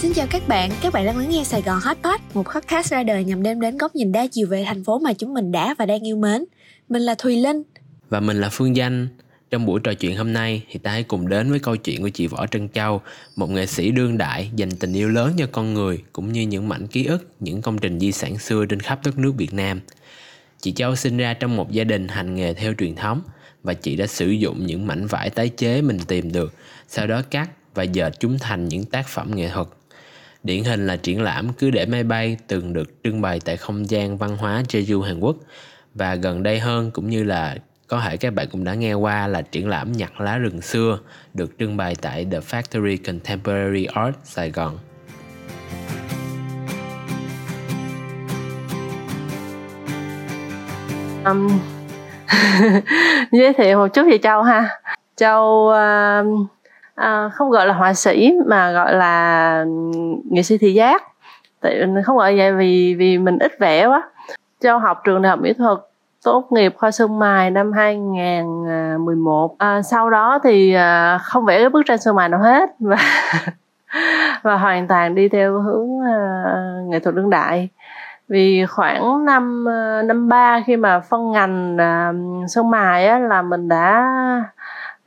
Xin chào các bạn, các bạn đang lắng nghe Sài Gòn Hotpot, một podcast ra đời nhằm đem đến góc nhìn đa chiều về thành phố mà chúng mình đã và đang yêu mến. Mình là Thùy Linh và mình là Phương Danh. Trong buổi trò chuyện hôm nay thì ta hãy cùng đến với câu chuyện của chị Võ Trân Châu, một nghệ sĩ đương đại dành tình yêu lớn cho con người cũng như những mảnh ký ức, những công trình di sản xưa trên khắp đất nước Việt Nam. Chị Châu sinh ra trong một gia đình hành nghề theo truyền thống và chị đã sử dụng những mảnh vải tái chế mình tìm được, sau đó cắt và dệt chúng thành những tác phẩm nghệ thuật. Điển hình là triển lãm Cứ để máy bay từng được trưng bày tại không gian văn hóa Jeju Hàn Quốc và gần đây hơn cũng như là có thể các bạn cũng đã nghe qua là triển lãm nhặt lá rừng xưa được trưng bày tại The Factory Contemporary Art Sài Gòn. Um, giới thiệu một chút về Châu ha. Châu uh, à, không gọi là họa sĩ mà gọi là nghệ sĩ thị giác. Tại không gọi vậy vì vì mình ít vẽ quá. Châu học trường đại học mỹ thuật tốt nghiệp khoa sơn mài năm 2011 à, ờ, sau đó thì à, không vẽ cái bức tranh sơn mài nào hết và và hoàn toàn đi theo hướng à, nghệ thuật đương đại vì khoảng năm năm ba khi mà phân ngành à, sơn mài á, là mình đã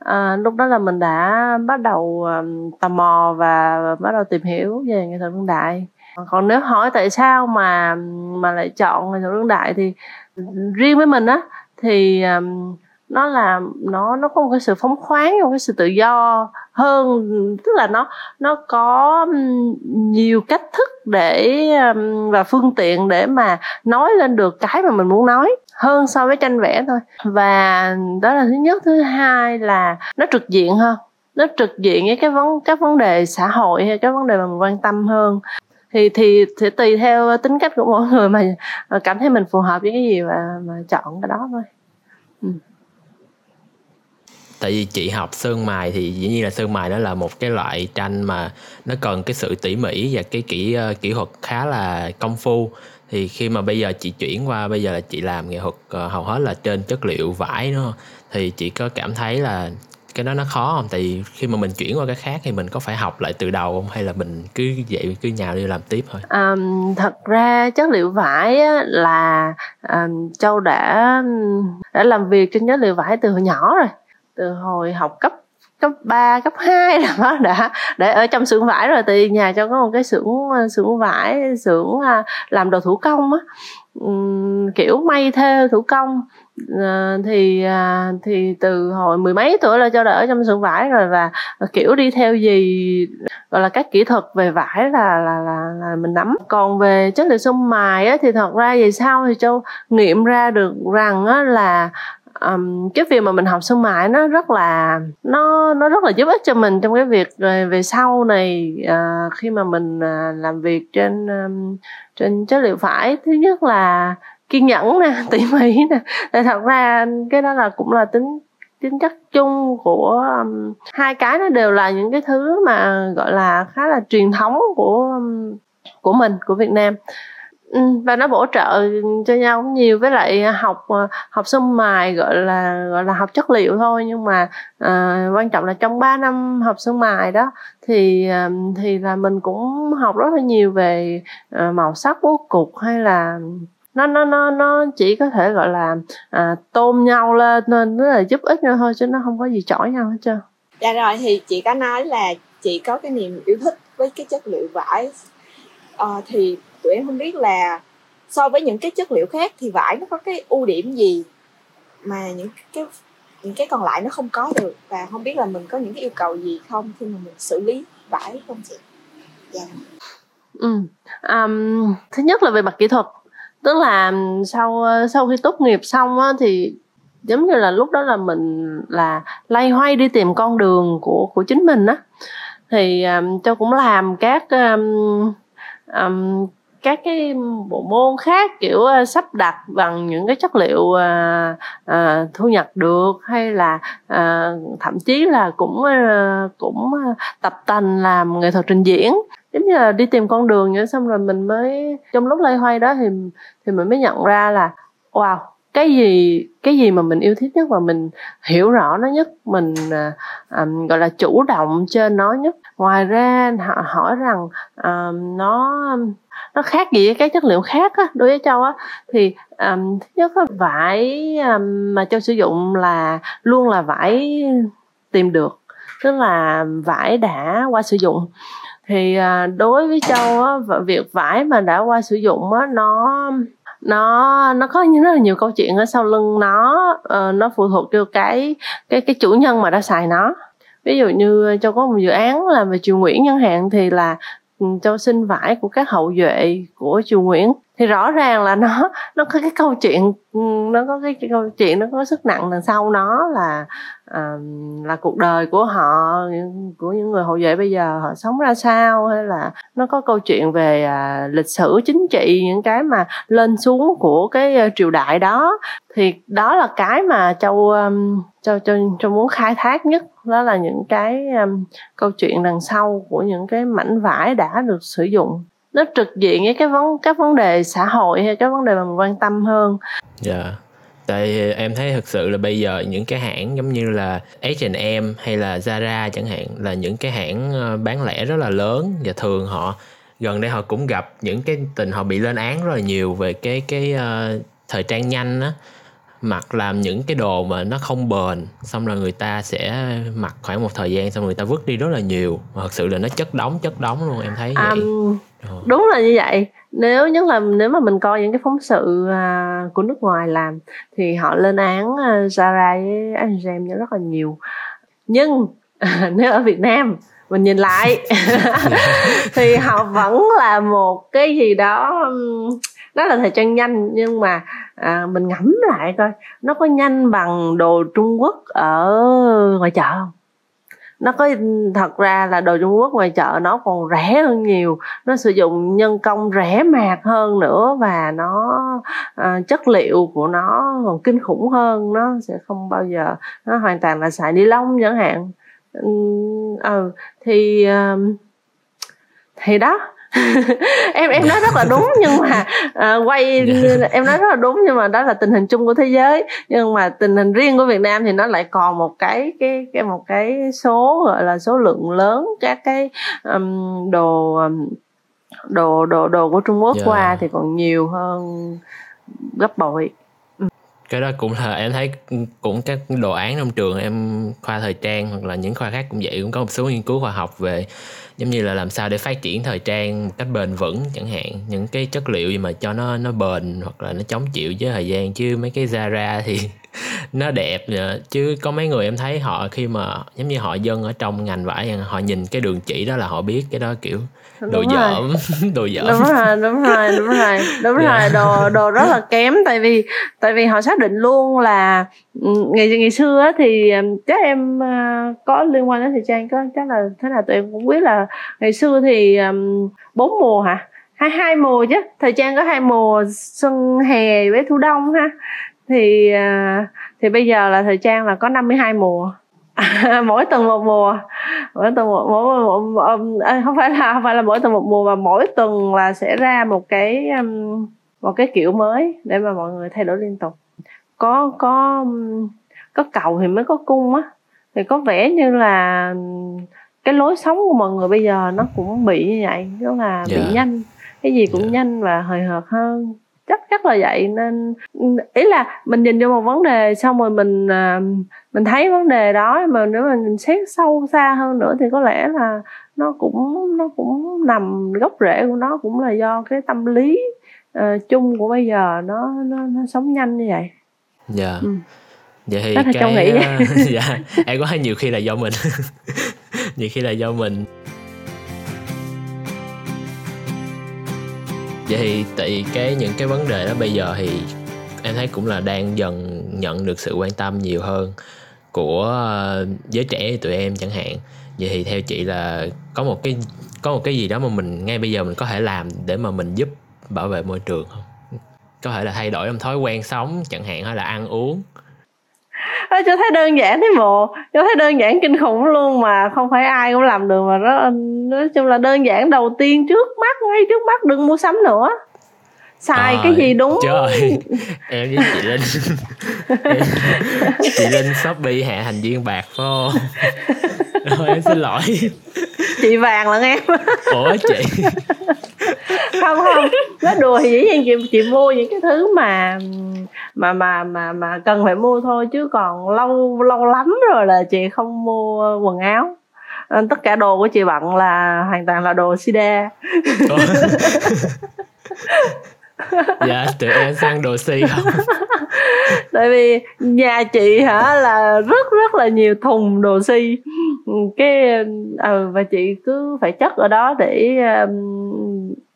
à, lúc đó là mình đã bắt đầu um, tò mò và bắt đầu tìm hiểu về nghệ thuật đương đại. Còn nếu hỏi tại sao mà mà lại chọn nghệ thuật đương đại thì riêng với mình á thì um, nó là, nó nó có một cái sự phóng khoáng, một cái sự tự do hơn, tức là nó nó có nhiều cách thức để và phương tiện để mà nói lên được cái mà mình muốn nói hơn so với tranh vẽ thôi. Và đó là thứ nhất. Thứ hai là nó trực diện hơn nó trực diện với cái vấn, các vấn đề xã hội hay các vấn đề mà mình quan tâm hơn. Thì thì sẽ tùy theo tính cách của mỗi người mà cảm thấy mình phù hợp với cái gì và, mà chọn cái đó thôi. Ừ tại vì chị học sơn mài thì dĩ nhiên là sơn mài nó là một cái loại tranh mà nó cần cái sự tỉ mỉ và cái kỹ uh, kỹ thuật khá là công phu. Thì khi mà bây giờ chị chuyển qua bây giờ là chị làm nghệ thuật uh, hầu hết là trên chất liệu vải đúng không? Thì chị có cảm thấy là cái đó nó khó không? Tại vì khi mà mình chuyển qua cái khác thì mình có phải học lại từ đầu không? Hay là mình cứ vậy cứ nhào đi làm tiếp thôi? Um, thật ra chất liệu vải á, là um, châu đã đã làm việc trên chất liệu vải từ hồi nhỏ rồi từ hồi học cấp cấp 3, cấp 2 là nó đã để ở trong xưởng vải rồi thì nhà cho có một cái xưởng xưởng vải xưởng à, làm đồ thủ công á. Kiểu may thêu thủ công. À, thì à, thì từ hồi mười mấy tuổi là cho đã ở trong xưởng vải rồi và kiểu đi theo gì gọi là các kỹ thuật về vải là là là, là mình nắm. Còn về chất liệu sơn mài á, thì thật ra về sau thì châu nghiệm ra được rằng á, là um, cái việc mà mình học thương mại nó rất là nó nó rất là giúp ích cho mình trong cái việc về, về sau này uh, khi mà mình uh, làm việc trên um, trên chất liệu vải. Thứ nhất là kiên nhẫn nè tỉ mỉ nè. Tại thật ra cái đó là cũng là tính tính chất chung của um, hai cái nó đều là những cái thứ mà gọi là khá là truyền thống của um, của mình của Việt Nam. Ừ, và nó bổ trợ cho nhau cũng nhiều. Với lại học ờ, học sơn mài gọi là gọi là học chất liệu thôi. Nhưng mà à, quan trọng là trong 3 năm học sơn mài đó thì ờ, thì là mình cũng học rất là nhiều về à, màu sắc bố cục hay là nó nó nó nó chỉ có thể gọi là à, tôn nhau lên nên nó là giúp ích nhau thôi chứ nó không có gì chỏi nhau hết trơn. Dạ rồi thì chị có nói là chị có cái niềm yêu thích với cái chất liệu vải. À, thì tụi em không biết là so với những cái chất liệu khác thì vải nó có cái ưu điểm gì mà những cái những cái còn lại nó không có được và không biết là mình có những cái yêu cầu gì không khi mà mình xử lý vải không chị Yeah. ừ. um, thứ nhất là về mặt kỹ thuật tức là sau sau khi tốt nghiệp xong á, thì giống như là lúc đó là mình là lay hoay đi tìm con đường của của chính mình á thì um, châu cũng làm các um, um, các cái bộ môn khác kiểu uh, sắp đặt bằng những cái chất liệu uh, uh, thu nhặt được hay là uh, thậm chí là cũng uh, cũng tập tành làm nghệ thuật trình diễn. Giống như là đi tìm con đường nữa xong rồi mình mới trong lúc lay hoay đó thì thì mình mới nhận ra là wow cái gì cái gì mà mình yêu thích nhất và mình hiểu rõ nó nhất mình um, gọi là chủ động trên nó nhất. Ngoài ra họ hỏi rằng um, nó nó khác gì với các chất liệu khác á, đối với châu á. Thì um, thứ nhất là vải um, mà châu sử dụng là luôn là vải tìm được tức là vải đã qua sử dụng. Thì uh, đối với châu á việc vải mà đã qua sử dụng á nó nó nó có rất là nhiều câu chuyện ở sau lưng nó uh, nó phụ thuộc vào cái cái cái chủ nhân mà đã xài nó. Ví dụ như châu có một dự án làm về triều nguyễn chẳng hạn thì là Ừ, cho sinh xin vải của các hậu duệ của triều nguyễn. Thì rõ ràng là nó nó có cái câu chuyện ừ, nó có cái, cái câu chuyện nó có sức nặng đằng sau nó là là cuộc đời của họ của những người hậu vệ bây giờ họ sống ra sao? Hay là nó có câu chuyện về uh, lịch sử chính trị những cái mà lên xuống của cái uh, triều đại đó? Thì đó là cái mà châu um, châu châu châu muốn khai thác nhất. Đó là những cái um, câu chuyện đằng sau của những cái mảnh vải đã được sử dụng. Nó trực diện với cái vấn các vấn đề xã hội hay các vấn đề mà mình quan tâm hơn. Dạ. yeah tại em thấy thực sự là bây giờ những cái hãng giống như là H&M hay là Zara chẳng hạn là những cái hãng ờ, bán lẻ rất là lớn và thường họ gần đây họ cũng gặp những cái tình họ bị lên án rất là nhiều về cái cái uh, thời trang nhanh á. Mặc làm những cái đồ mà nó không bền xong rồi người ta sẽ mặc khoảng một thời gian xong người ta vứt đi rất là nhiều. Mà thật sự là nó chất đóng chất đóng luôn em thấy vậy. Um, đúng là như vậy nếu nhất là nếu mà mình coi những cái phóng sự à, của nước ngoài làm thì họ lên án uh, Zara với H&M rất là nhiều. Nhưng nếu ở Việt Nam mình nhìn lại thì họ vẫn là một cái gì đó đó là thời trang nhanh nhưng mà à, mình ngẫm lại coi nó có nhanh bằng đồ Trung Quốc ở ngoài chợ không? Nó có thật ra là đồ Trung Quốc ngoài chợ nó còn rẻ hơn nhiều. Nó sử dụng nhân công rẻ mạt hơn nữa và nó à, chất liệu của nó còn kinh khủng hơn. Nó sẽ không bao giờ nó hoàn toàn là xài ni lông chẳng hạn. Ừ, ừ thì ờ, thì đó. em em nói rất là đúng nhưng mà à, quay em nói rất là đúng nhưng mà đó là tình hình chung của thế giới. Nhưng mà tình hình riêng của Việt Nam thì nó lại còn một cái cái cái một cái số gọi là số lượng lớn các cái um, đồ đồ đồ đồ của Trung Quốc yeah. qua thì còn nhiều hơn gấp bội. Cái đó cũng là em thấy cũng các đồ án trong trường em khoa thời trang hoặc là những khoa khác cũng vậy cũng có một số nghiên cứu khoa học về giống như là làm sao để phát triển thời trang một cách bền vững chẳng hạn. Những cái chất liệu gì mà cho nó nó bền hoặc là nó chống chịu với thời gian. Chứ mấy cái Zara thì nó đẹp chứ có mấy người em thấy họ khi mà, giống như họ dân ở trong ngành vải, họ nhìn cái đường chỉ đó là họ biết cái đó kiểu đồ dởm đồ dởm. Đúng rồi đúng rồi đúng rồi. Đúng yeah. rồi đồ đồ rất là kém. Tại vì tại vì họ xác định luôn là ừ, ngày ngày xưa thì chắc em ờ, có liên quan đến thời trang có chắc là thế nào tụi em cũng biết là ngày xưa thì bốn mùa hả? Hai hai mùa chứ. Thời trang có hai mùa xuân hè với thu đông ha. Thì à, thì bây giờ là thời trang là có 52 mùa mỗi tuần một mùa mỗi tuần một mỗi, mỗi, mỗi, mỗi không phải là không phải là mỗi tuần một mùa mà mỗi tuần là sẽ ra một cái một cái kiểu mới để mà mọi người thay đổi liên tục có có có cầu thì mới có cung á thì có vẻ như là cái lối sống của mọi người bây giờ nó cũng bị như vậy đó là yeah. bị dạ. nhanh cái gì cũng yeah. Dạ. nhanh và hời hợt hơn chắc chắc là vậy. Nên ý là mình nhìn vô một vấn đề xong rồi mình à, mình thấy vấn đề đó mà nếu mà mình xét sâu xa hơn nữa thì có lẽ là nó cũng nó cũng nằm gốc rễ của nó cũng là do cái tâm lý uh, chung của bây giờ nó nó nó sống nhanh như vậy. Dạ. Yeah. ừ. vậy thì cái nghĩ. uh, dạ em có thấy nhiều khi là do mình. Nhiều khi là do mình vậy thì tại cái, những cái vấn đề đó bây giờ thì em thấy cũng là đang dần nhận được sự quan tâm nhiều hơn của ờ, giới trẻ tụi em chẳng hạn. Vậy thì theo chị là có một cái, có một cái gì đó mà mình ngay bây giờ mình có thể làm để mà mình giúp bảo vệ môi trường không? Có thể là thay đổi trong thói quen sống chẳng hạn, hay là ăn uống. Ê, cho thấy đơn giản thế bộ. Cho thấy đơn giản kinh khủng luôn mà không phải ai cũng làm được mà nó nói chung là đơn giản đầu tiên trước mắt ngay trước mắt đừng mua sắm nữa. Xài à, cái gì đúng? trời. Em với chị linh chị linh shopee hạ thành viên bạc phải không? Rồi em xin lỗi. Chị vàng là em. Ủa chị? Không không. Nói đùa thì dĩ nhiên chị chị mua những cái thứ mà mà mà mà mà cần phải mua thôi chứ còn lâu lâu lắm rồi là chị không mua quần áo. Ờ, tất cả đồ của chị bận là hoàn toàn là đồ sida. Dạ tụi em sang đồ si không? Tại vì nhà chị hả là rất rất là nhiều thùng đồ si cái ừ, và chị cứ phải chất ở đó để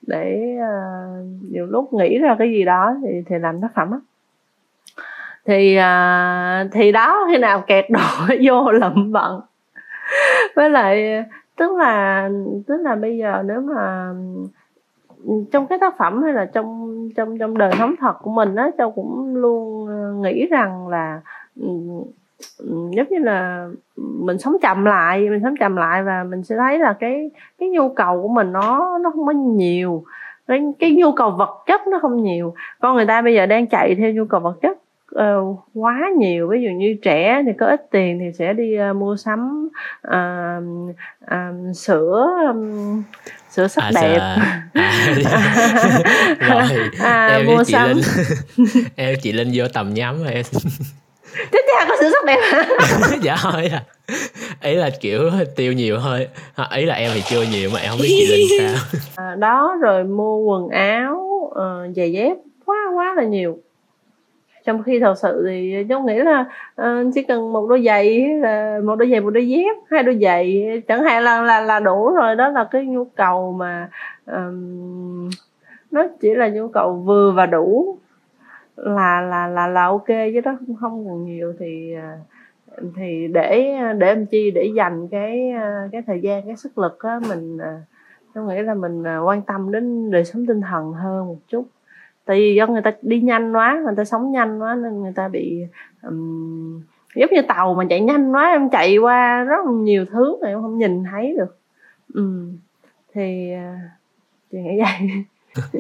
để uh, nhiều lúc nghĩ ra cái gì đó thì thì làm tác phẩm á thì uh, thì đó khi nào kẹt đồ vô lậm bận. Với lại tức là tức là bây giờ nếu mà trong cái tác phẩm hay là trong trong trong đời sống thật của mình á châu cũng luôn ờ, nghĩ rằng là giống như là mình sống chậm lại mình sống chậm lại và mình sẽ thấy là cái cái nhu cầu của mình nó nó không có nhiều. Cái, cái nhu cầu vật chất nó không nhiều. Con người ta bây giờ đang chạy theo nhu cầu vật chất uh, quá nhiều. Ví dụ như trẻ thì có ít tiền thì sẽ đi uh, mua sắm uh, uh, sữa um, sữa sắc à, đẹp. rồi à, em mua chị sắm. Linh, em chị linh vô tầm nhắm rồi em. Thế cha có sữa sắc đẹp hả? dạ thôi à. Ý là kiểu tiêu nhiều thôi. Ý là em thì chưa nhiều mà em không biết chị linh sao. À, đó rồi mua quần áo uh, giày dép. Quá quá là nhiều trong khi thật sự thì cháu nghĩ là uh, chỉ cần một đôi giày là một đôi giày một đôi dép hai đôi giày chẳng hạn là là là đủ rồi. Đó là cái nhu cầu mà um, nó chỉ là nhu cầu vừa và đủ. Là là là là ok chứ đó không không còn nhiều thì ờ, thì để để em chi để dành cái cái thời gian cái sức lực á mình tôi nghĩ là mình quan tâm đến đời sống tinh thần hơn một chút tại vì do người ta đi nhanh quá người ta sống nhanh quá nên người ta bị um, giống như tàu mà chạy nhanh quá em chạy qua rất nhiều thứ mà em không nhìn thấy được. Um, thì uh, nghĩ vậy.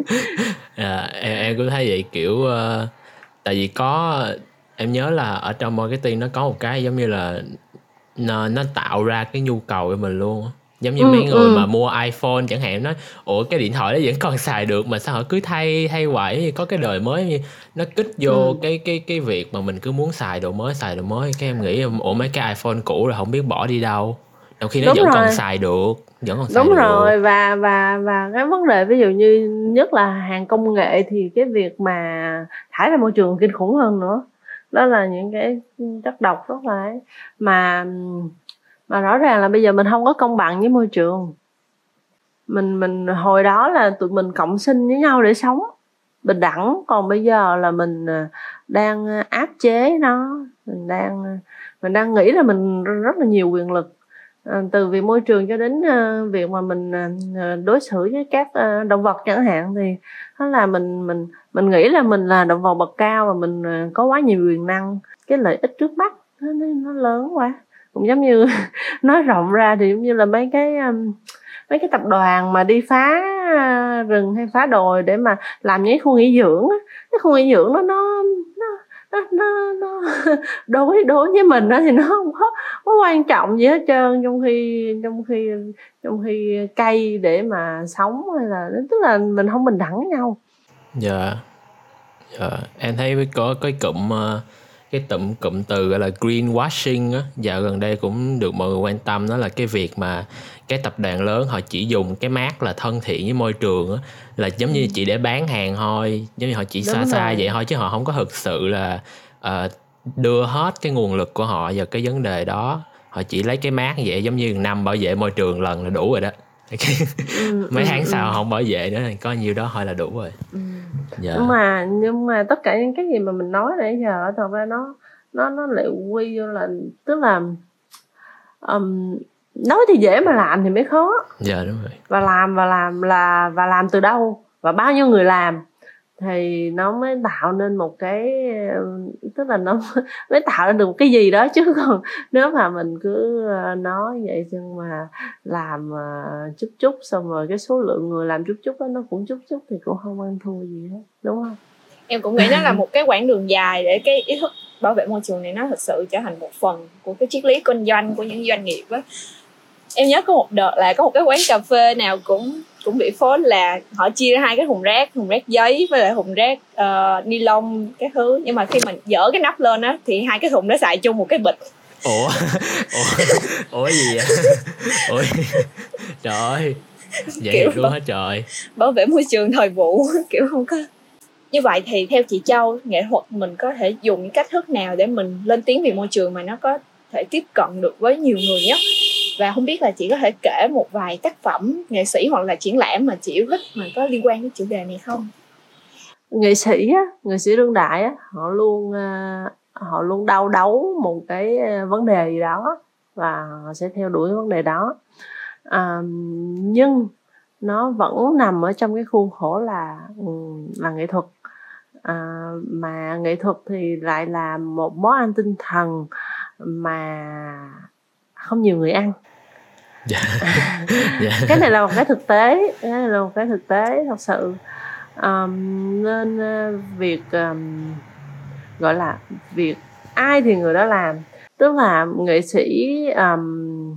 À, em, em cũng thấy vậy kiểu uh, tại vì có em nhớ là ở trong marketing nó có một cái giống như là nó, nó tạo ra cái nhu cầu cho mình luôn giống như ừ, mấy người ừ. mà mua iPhone chẳng hạn nói ủa cái điện thoại đó vẫn còn xài được mà sao họ cứ thay thay hoài có cái đời mới nó kích vô ừ. cái cái cái việc mà mình cứ muốn xài đồ mới xài đồ mới cái em nghĩ ủa mấy cái iPhone cũ rồi không biết bỏ đi đâu trong khi nó Đúng vẫn rồi. còn xài được vẫn còn Đúng rồi được. và và và cái vấn đề ví dụ như nhất là hàng công nghệ thì cái việc mà thải ra môi trường kinh khủng hơn nữa đó là những cái chất độc rất là mà mà rõ ràng là bây giờ mình không có công bằng với môi trường. Mình mình hồi đó là tụi mình cộng sinh với nhau để sống. Bình đẳng. Còn bây giờ là mình à, đang áp chế nó. Mình đang à, mình đang nghĩ là mình rất là nhiều quyền lực. À, từ việc môi trường cho đến việc mà mình đối xử với các động vật chẳng hạn thì đó là mình mình mình nghĩ là mình là động vật bậc cao và mình có quá nhiều quyền năng. Cái lợi ích trước mắt nó, nó lớn quá cũng giống như nói rộng ra thì giống như là mấy cái um, mấy cái tập đoàn mà đi phá uh, rừng hay phá đồi để mà làm những khu nghỉ dưỡng cái khu nghỉ dưỡng nó nó nó nó, nó đối đối với mình đó thì nó không có, có quan trọng gì hết trơn. Trong khi trong khi trong khi cây để mà sống hay là tức là mình không bình đẳng với nhau. Dạ. Dạ em thấy có cái cụm uh cái tụm cụm từ gọi là greenwashing á dạo gần đây cũng được mọi người quan tâm đó là cái việc mà cái tập đoàn lớn họ chỉ dùng cái mát là thân thiện với môi trường á là giống như ừ. chỉ để bán hàng thôi giống như họ chỉ xa xa vậy thôi chứ họ không có thực sự là uh, đưa hết cái nguồn lực của họ vào cái vấn đề đó. Họ chỉ lấy cái mát vậy giống như năm bảo vệ môi trường lần là đủ rồi đó mấy ừ, tháng ừ, sau không bảo vệ nữa có nhiêu đó thôi là đủ rồi. Ừ. Dạ. nhưng mà nhưng mà tất cả những cái gì mà mình nói nãy giờ thật ra nó nó nó lại quy vô là tức là um, nói thì dễ mà làm thì mới khó. Dạ đúng rồi. Và làm và làm là và làm từ đâu? Và bao nhiêu người làm thì nó mới tạo nên một cái tức là nó mới tạo ra được một cái gì đó chứ còn nếu mà mình cứ ờ, nói vậy nhưng mà làm ờ, chút chút xong rồi cái số lượng người làm chút chút đó nó cũng chút chút thì cũng không ăn thua gì hết đúng không? Em cũng nghĩ nó là một cái quãng đường dài để cái ý thức bảo vệ môi trường này nó thực sự trở thành một phần của cái triết lý kinh doanh của những doanh nghiệp á em nhớ có một đợt là có một cái quán cà phê nào cũng cũng bị phốt là họ chia ra hai cái thùng rác thùng rác giấy với lại thùng rác uh, ni lông cái thứ. Nhưng mà khi mình dỡ cái nắp lên á thì hai cái thùng nó xài chung một cái bịch. Ủa? Ủa? Ủa gì vậy? Ủa? Trời ơi vậy kiểu luôn hết trời. bảo vệ môi trường thời vụ kiểu không có. Như vậy thì theo chị châu nghệ thuật mình có thể dùng những cách thức nào để mình lên tiếng vì môi trường mà nó có thể tiếp cận được với nhiều người nhất và không biết là chị có thể kể một vài tác phẩm nghệ sĩ hoặc là triển lãm mà chị yêu thích mà có liên quan đến chủ đề này không? Nghệ sĩ á nghệ sĩ đương đại á họ luôn ờ, họ luôn đau đấu một cái ờ, vấn đề gì đó và họ sẽ theo đuổi vấn đề đó. À, nhưng nó vẫn nằm ở trong cái khuôn khổ là ừ, là nghệ thuật. À, mà nghệ thuật thì lại là một món ăn tinh thần mà không nhiều người ăn. Dạ. Dạ. cái này là một cái thực tế cái này là một cái thực tế thật sự um, nên uh, việc um, gọi là việc ai thì người đó làm tức là nghệ sĩ um,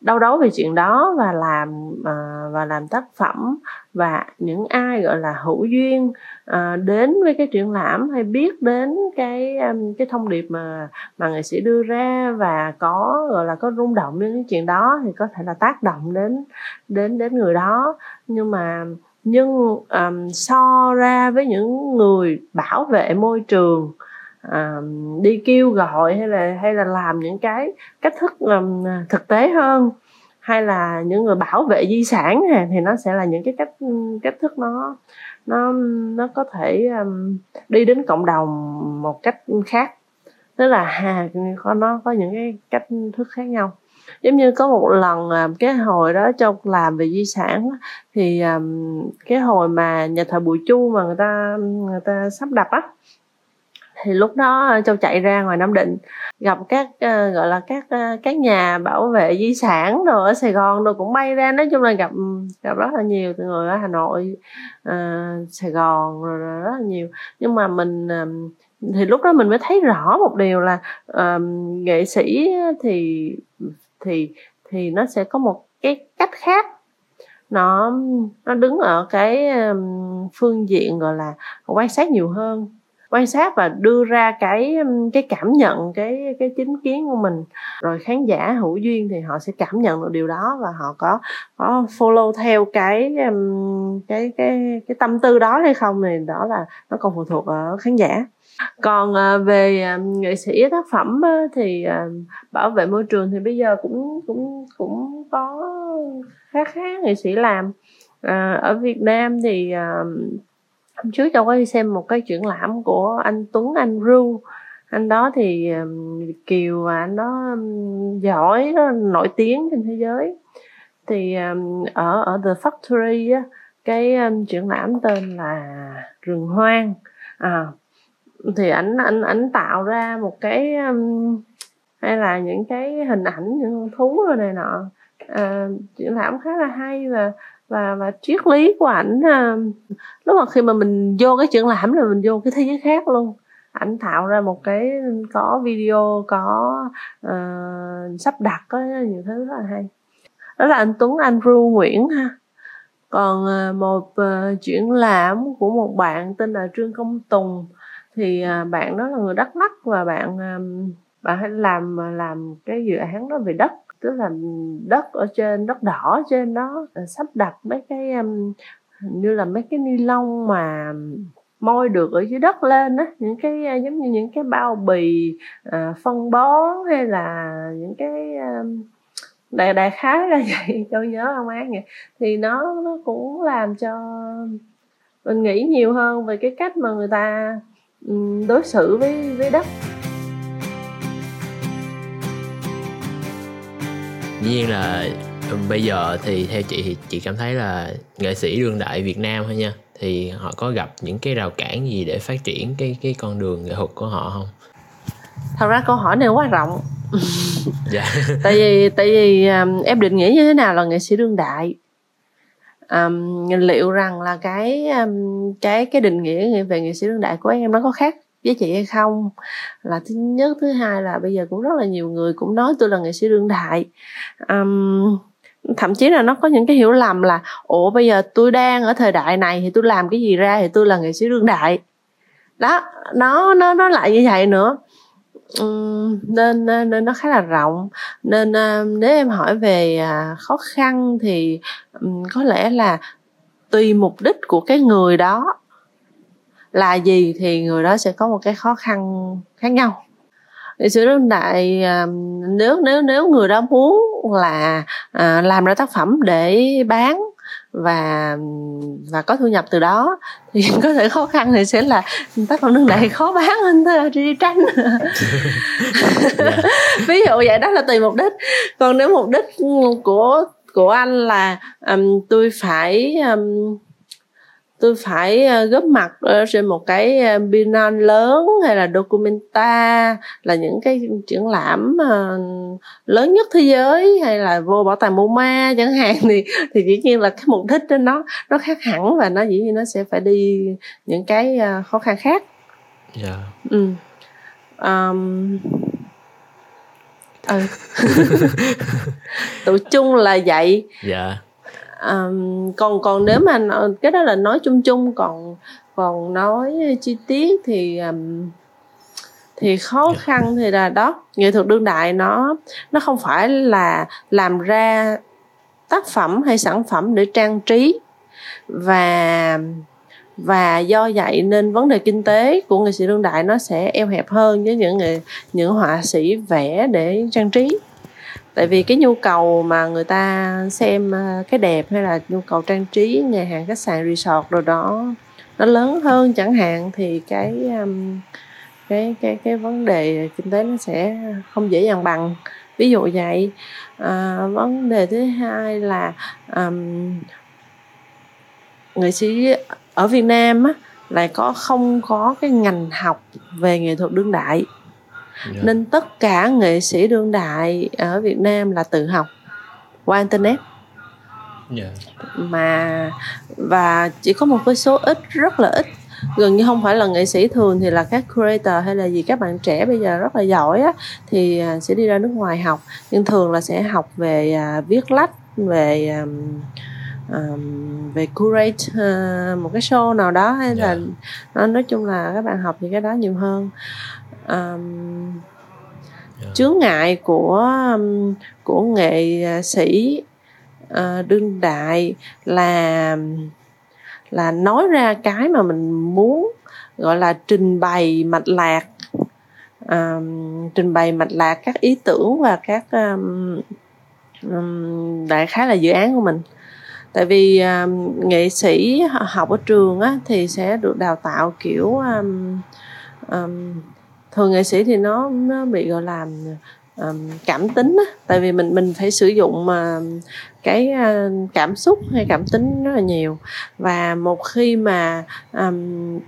đau đấu về chuyện đó và làm uh, và làm tác phẩm và những ai gọi là hữu duyên à, đến với cái triển lãm hay biết đến cái um, cái thông điệp mà mà nghệ sĩ đưa ra và có gọi là có rung động những cái chuyện đó thì có thể là tác động đến đến đến người đó. Nhưng mà nhưng um, so ra với những người bảo vệ môi trường um, đi kêu gọi hay là hay là làm những cái cách thức um, thực tế hơn hay là những người bảo vệ di sản thì nó sẽ là những cái cách cách thức nó nó nó có thể um, đi đến cộng đồng một cách khác. Tức là hà có nó có những cái cách thức khác nhau. Giống như có một lần um, cái hồi đó trong làm về di sản thì um, cái hồi mà nhà thờ bùi chu mà người ta người ta sắp đập á thì lúc đó ờ, châu chạy ra ngoài nam định gặp các uh, gọi là các uh, các nhà bảo vệ di sản rồi ở sài gòn rồi cũng bay ra. Nói chung là gặp ừ, gặp rất là nhiều người ở hà nội uh, sài gòn rồi, rồi rất là nhiều. Nhưng mà mình uh, thì lúc đó mình mới thấy rõ một điều là uh, nghệ sĩ thì thì thì nó sẽ có một cái cách khác. Nó nó đứng ở cái um, phương diện gọi là quan sát nhiều hơn quan sát và đưa ra cái cái cảm nhận cái cái chính kiến của mình. Rồi khán giả hữu duyên thì họ sẽ cảm nhận được điều đó và họ có có follow theo cái cái cái cái tâm tư đó hay không thì đó là nó còn phụ thuộc ở khán giả. Còn ờ, về nghệ sĩ tác phẩm thì bảo vệ môi trường thì bây giờ cũng cũng cũng có khá khá nghệ sĩ làm. À, ở Việt Nam thì hôm trước cháu có đi xem một cái triển lãm của anh Tuấn Anh Ru anh đó thì Việt kiều và anh đó giỏi đó, nổi tiếng trên thế giới. Thì ở ở The Factory á, cái triển lãm tên là rừng hoang. À, thì ảnh ảnh ảnh tạo ra một cái hay là những cái hình ảnh những con thú rồi này nọ. À, triển lãm khá là hay và và và triết lý của ảnh à, lúc mà khi mà mình vô cái triển lãm là mình vô cái thế giới khác luôn. Ảnh tạo ra một cái có video có uh, sắp đặt có nhiều thứ rất là hay. Đó là anh Tuấn Anh Ru Nguyễn ha. Còn uh, một uh, triển lãm của một bạn tên là Trương Công Tùng thì uh, bạn đó là người Đắk Lắk và bạn uh, bạn hãy làm làm cái dự án đó về đất tức là đất ở trên đất đỏ trên đó ờ, sắp đặt mấy cái um, như là mấy cái ni lông mà môi được ở dưới đất lên á những cái ờ, giống như những cái bao bì à, phân bón hay là những cái à, đại đại khái là vậy tôi nhớ không án vậy thì nó nó cũng làm cho mình nghĩ nhiều hơn về cái cách mà người ta đối xử với với đất. Dĩ nhiên là bây giờ thì theo chị thì chị cảm thấy là nghệ sĩ đương đại Việt Nam thôi nha. Thì họ có gặp những cái rào cản gì để phát triển cái cái con đường nghệ thuật của họ không? Thật ra câu hỏi này quá rộng. Dạ. Tại vì tại vì um, em định nghĩa như thế nào là nghệ sĩ đương đại? Um, liệu rằng là cái um, cái cái định nghĩa về nghệ sĩ đương đại của em nó có khác với chị hay không. Là thứ nhất. Thứ hai là bây giờ cũng rất là nhiều người cũng nói tôi là nghệ sĩ đương đại. Um, thậm chí là nó có những cái hiểu lầm là ủa bây giờ tôi đang ở thời đại này thì tôi làm cái gì ra thì tôi là nghệ sĩ đương đại? Đó nó nó nó lại như vậy nữa. Nên, nên nó khá là rộng. Nên ờ, nếu em hỏi về à, khó khăn thì có lẽ là tùy mục đích của cái người đó là gì thì người đó sẽ có một cái khó khăn khác nhau. Nghệ sĩ đương đại à, nếu nếu nếu người đó muốn là à, làm ra tác phẩm để bán và và có thu nhập từ đó thì có thể khó khăn thì sẽ là tác phẩm đương đại khó bán hơn thế là đi tranh. Ví dụ vậy đó là tùy mục đích. Còn nếu mục đích của của anh là um, tôi phải um, tôi phải ờ, góp mặt trên một cái ờ, biennale lớn hay là documenta là những cái triển lãm ờ, lớn nhất thế giới hay là vô bảo tàng MoMA chẳng hạn thì thì dĩ nhiên là cái mục đích đó nó nó khác hẳn và nó dĩ nhiên nó sẽ phải đi những cái khó khăn khác. Yeah. Dạ. Ừ. Um, ừ. tụ chung là vậy. Dạ. Yeah um, còn còn nếu mà cái đó là nói chung chung còn còn nói chi tiết thì um, thì khó dạ. khăn thì là đó nghệ thuật đương đại nó nó không phải là làm ra tác phẩm hay sản phẩm để trang trí và và do vậy nên vấn đề kinh tế của nghệ sĩ đương đại nó sẽ eo hẹp hơn với những người những họa sĩ vẽ để trang trí tại vì cái nhu cầu mà người ta xem à, cái đẹp hay là nhu cầu trang trí nhà hàng khách sạn resort rồi đó nó lớn hơn chẳng hạn thì cái um, cái cái cái vấn đề kinh tế nó sẽ không dễ dàng bằng. Ví dụ vậy à, vấn đề thứ hai là um, nghệ sĩ ở Việt Nam á, lại có không có cái ngành học về nghệ thuật đương đại yeah. Dạ. nên tất cả nghệ sĩ đương đại ở Việt Nam là tự học qua internet yeah. Dạ. mà và chỉ có một cái số ít rất là ít gần như không phải là nghệ sĩ thường thì là các creator hay là gì các bạn trẻ bây giờ rất là giỏi á thì à, sẽ đi ra nước ngoài học nhưng thường là sẽ học về uh, viết lách về um, um, về curate uh, một cái show nào đó hay yeah. là dạ. nó nói chung là các bạn học những cái đó nhiều hơn um, yeah. chướng ngại của um, của nghệ sĩ uh, đương đại là là nói ra cái mà mình muốn gọi là trình bày mạch lạc um, trình bày mạch lạc các ý tưởng và các um, um, đại khái là dự án của mình tại vì um, nghệ sĩ học ở trường á, thì sẽ được đào tạo kiểu um, um, thường nghệ sĩ thì nó nó bị gọi là um, cảm tính á. Tại vì mình mình phải sử dụng mà uh, cái uh, cảm xúc hay cảm tính rất là nhiều. Và một khi mà um,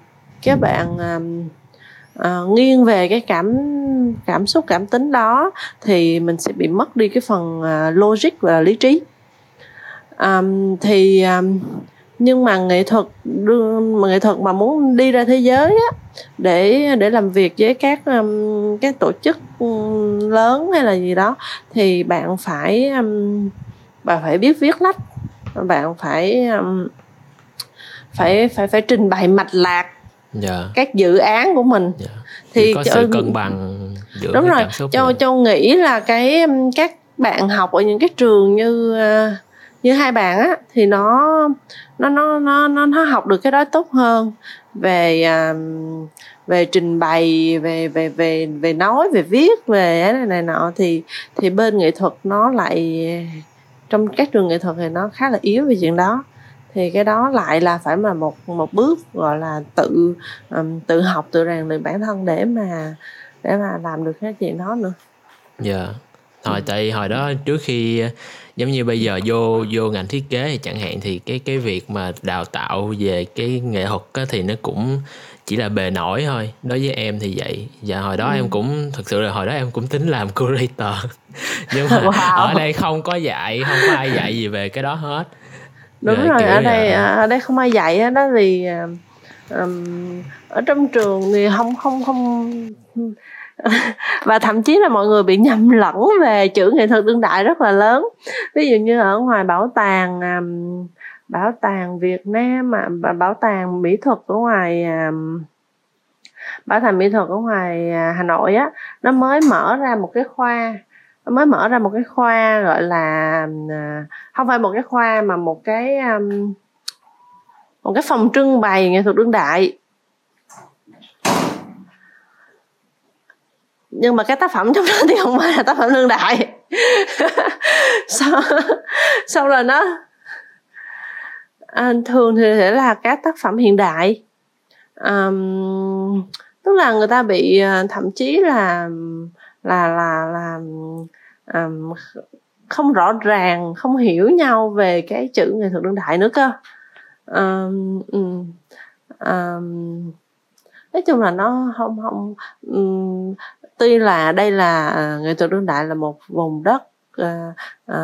các bạn um, uh, nghiêng về cái cảm cảm xúc cảm tính đó thì mình sẽ bị mất đi cái phần uh, logic và lý trí. Um, thì um, nhưng mà nghệ thuật mà nghệ thuật mà muốn đi ra thế giới á để để làm việc với các um, các tổ chức lớn hay là gì đó thì bạn phải um, bạn phải biết viết lách bạn phải um, phải phải phải trình bày mạch lạc yeah. Dạ. các dự án của mình yeah. Dạ. thì có cho, sự cân bằng giữa đúng rồi cho cho nghĩ là cái các bạn học ở những cái trường như uh, như hai bạn á thì nó nó nó nó nó, nó học được cái đó tốt hơn về um, về trình bày về về về về nói về viết về này này nọ. Thì thì bên nghệ thuật nó lại trong các trường nghệ thuật thì nó khá là yếu về chuyện đó. Thì cái đó lại là phải mà một một bước gọi là tự um, tự học tự rèn luyện bản thân để mà để mà làm được cái chuyện đó nữa. Dạ. Yeah hồi tại hồi đó trước khi giống như bây giờ vô vô ngành thiết kế thì chẳng hạn thì cái cái việc mà đào tạo về cái nghệ thuật á, thì nó cũng chỉ là bề nổi thôi. Đối với em thì vậy. Và hồi đó ừ. em cũng thực sự là hồi đó em cũng tính làm curator. Nhưng mà wow. ở đây không có dạy không có ai dạy gì về cái đó hết. Đúng rồi, rồi ở đây là... ở đây không ai dạy đó thì um, ở trong trường thì không không không và thậm chí là mọi người bị nhầm lẫn về chữ nghệ thuật đương đại rất là lớn. Ví dụ như ở ngoài bảo tàng bảo tàng Việt Nam và bảo tàng mỹ thuật ở ngoài bảo tàng mỹ thuật ở ngoài à, Hà Nội á, nó mới mở ra một cái khoa, nó mới mở ra một cái khoa gọi là à, không phải một cái khoa mà một cái một cái phòng trưng bày nghệ thuật đương đại. Nhưng mà cái tác phẩm trong đó thì không phải là tác phẩm đương đại. Sau sau rồi nó à, thường thì sẽ là các tác phẩm hiện đại. À, tức là người ta bị à, thậm chí là là là là à, không rõ ràng không hiểu nhau về cái chữ nghệ thuật đương đại nữa cơ. Um, à, um, nói chung là nó không không um, tuy là đây là à, nghệ thuật đương đại là một vùng đất à, à,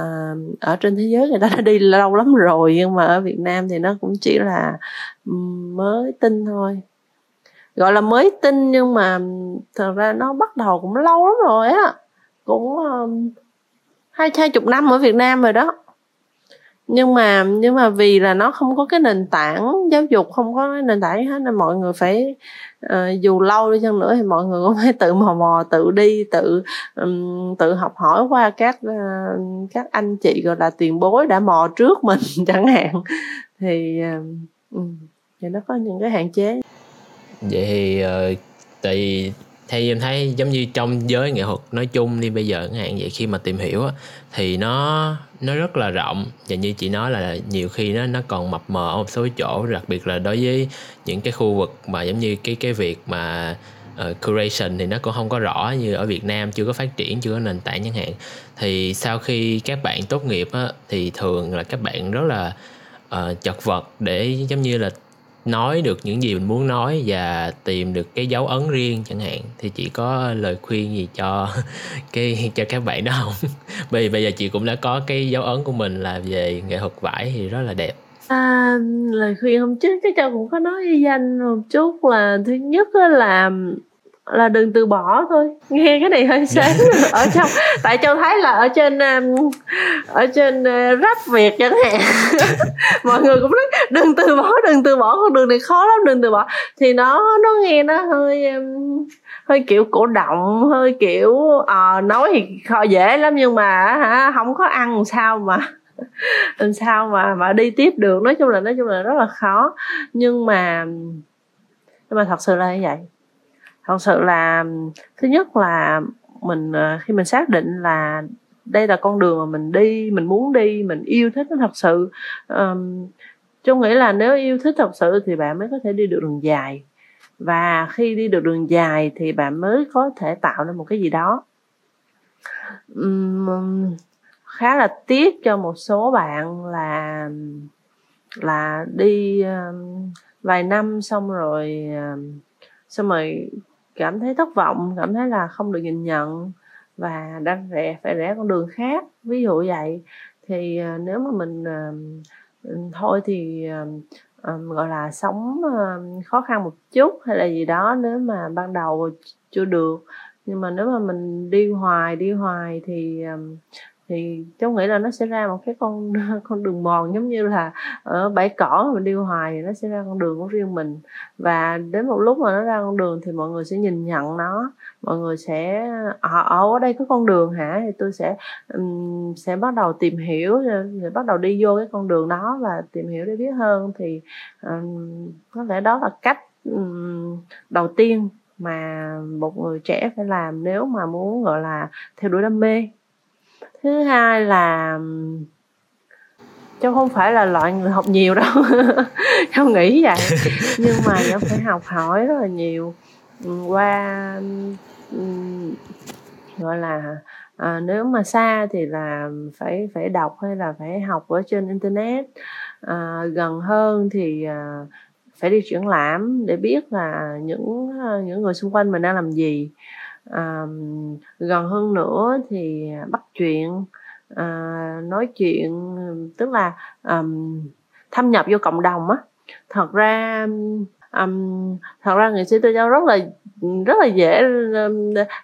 ở trên thế giới người ta đã đi lâu lắm rồi nhưng mà ở Việt Nam thì nó cũng chỉ là mới tin thôi. Gọi là mới tin nhưng mà thật ra nó bắt đầu cũng lâu lắm rồi á cũng hai hai chục năm ở Việt Nam rồi đó nhưng mà nhưng mà vì là nó không có cái nền tảng giáo dục không có cái nền tảng hết nên mọi người phải uh, dù lâu đi chăng nữa thì mọi người cũng phải tự mò mò tự đi tự um, tự học hỏi qua các uh, các anh chị gọi là tiền bối đã mò trước mình chẳng hạn. Thì uh, thì nó có những cái hạn chế. Vậy thì uh, tại thì em thấy giống như trong giới nghệ thuật nói chung đi bây giờ chẳng hạn vậy khi mà tìm hiểu á, thì nó nó rất là rộng. Và như chị nói là nhiều khi nó nó còn mập mờ ở một số chỗ đặc biệt là đối với những cái khu vực mà giống như cái cái việc mà uh, curation thì nó cũng không có rõ như ở Việt Nam chưa có phát triển chưa có nền tảng chẳng hạn. Thì sau khi các bạn tốt nghiệp á, thì thường là các bạn rất là uh, chật vật để giống như là nói được những gì mình muốn nói và tìm được cái dấu ấn riêng chẳng hạn thì chị có lời khuyên gì cho cái cho các bạn đó không? Bởi vì bây giờ chị cũng đã có cái dấu ấn của mình là về nghệ thuật vải thì rất là đẹp. À, lời khuyên hôm trước chắc châu cũng có nói với danh một chút là thứ nhất là là đừng từ bỏ thôi. Nghe cái này hơi sáng. Ở trong tại châu thấy là ở trên um, ở trên uh, rap việt chẳng hạn. Mọi người cũng nói đừng từ bỏ đừng từ bỏ con đường này khó lắm đừng từ bỏ. Thì nó nó nghe nó hơi um, hơi kiểu cổ động hơi kiểu uh, nói thì khó dễ lắm nhưng mà hả không có ăn làm sao mà làm sao mà mà đi tiếp được. Nói chung là nói chung là rất là khó. Nhưng mà nhưng mà thật sự là như vậy thật sự là thứ nhất là mình ờ, khi mình xác định là đây là con đường mà mình đi mình muốn đi mình yêu thích nó thật sự um, chung nghĩ là nếu yêu thích thật sự thì bạn mới có thể đi được đường dài. Và khi đi được đường dài thì bạn mới có thể tạo ra một cái gì đó. Um, khá là tiếc cho một số bạn là là đi um, vài năm xong rồi um, xong rồi cảm thấy thất vọng, cảm thấy là không được nhìn nhận và đang rẽ, phải rẽ con đường khác. Ví dụ vậy, thì ờ, nếu mà mình ờ, thôi thì ờ, gọi là sống khó khăn một chút hay là gì đó nếu mà ban đầu chưa được. Nhưng mà nếu mà mình đi hoài đi hoài thì thì cháu nghĩ là nó sẽ ra một cái con con đường mòn giống như là ở bãi cỏ mình đi hoài thì nó sẽ ra con đường của riêng mình. Và đến một lúc mà nó ra con đường thì mọi người sẽ nhìn nhận nó mọi người sẽ ở, ở đây có con đường hả? Thì tôi sẽ um, sẽ bắt đầu tìm hiểu ờ, sẽ bắt đầu đi vô cái con đường đó và tìm hiểu để biết hơn. Thì um, có lẽ đó là cách um, đầu tiên mà một người trẻ phải làm nếu mà muốn gọi là theo đuổi đam mê thứ hai là cháu không phải là loại người học nhiều đâu. Cháu nghĩ vậy. Nhưng mà cháu phải học hỏi rất là nhiều. Qua gọi là à, nếu mà xa thì là phải phải đọc hay là phải học ở trên internet. À, gần hơn thì à, phải đi triển lãm để biết là những những người xung quanh mình đang làm gì à, gần hơn nữa thì bắt chuyện à, nói chuyện tức là um, thâm nhập vô cộng đồng á. Thật ra um, thật ra nghệ sĩ tôi châu rất là rất là dễ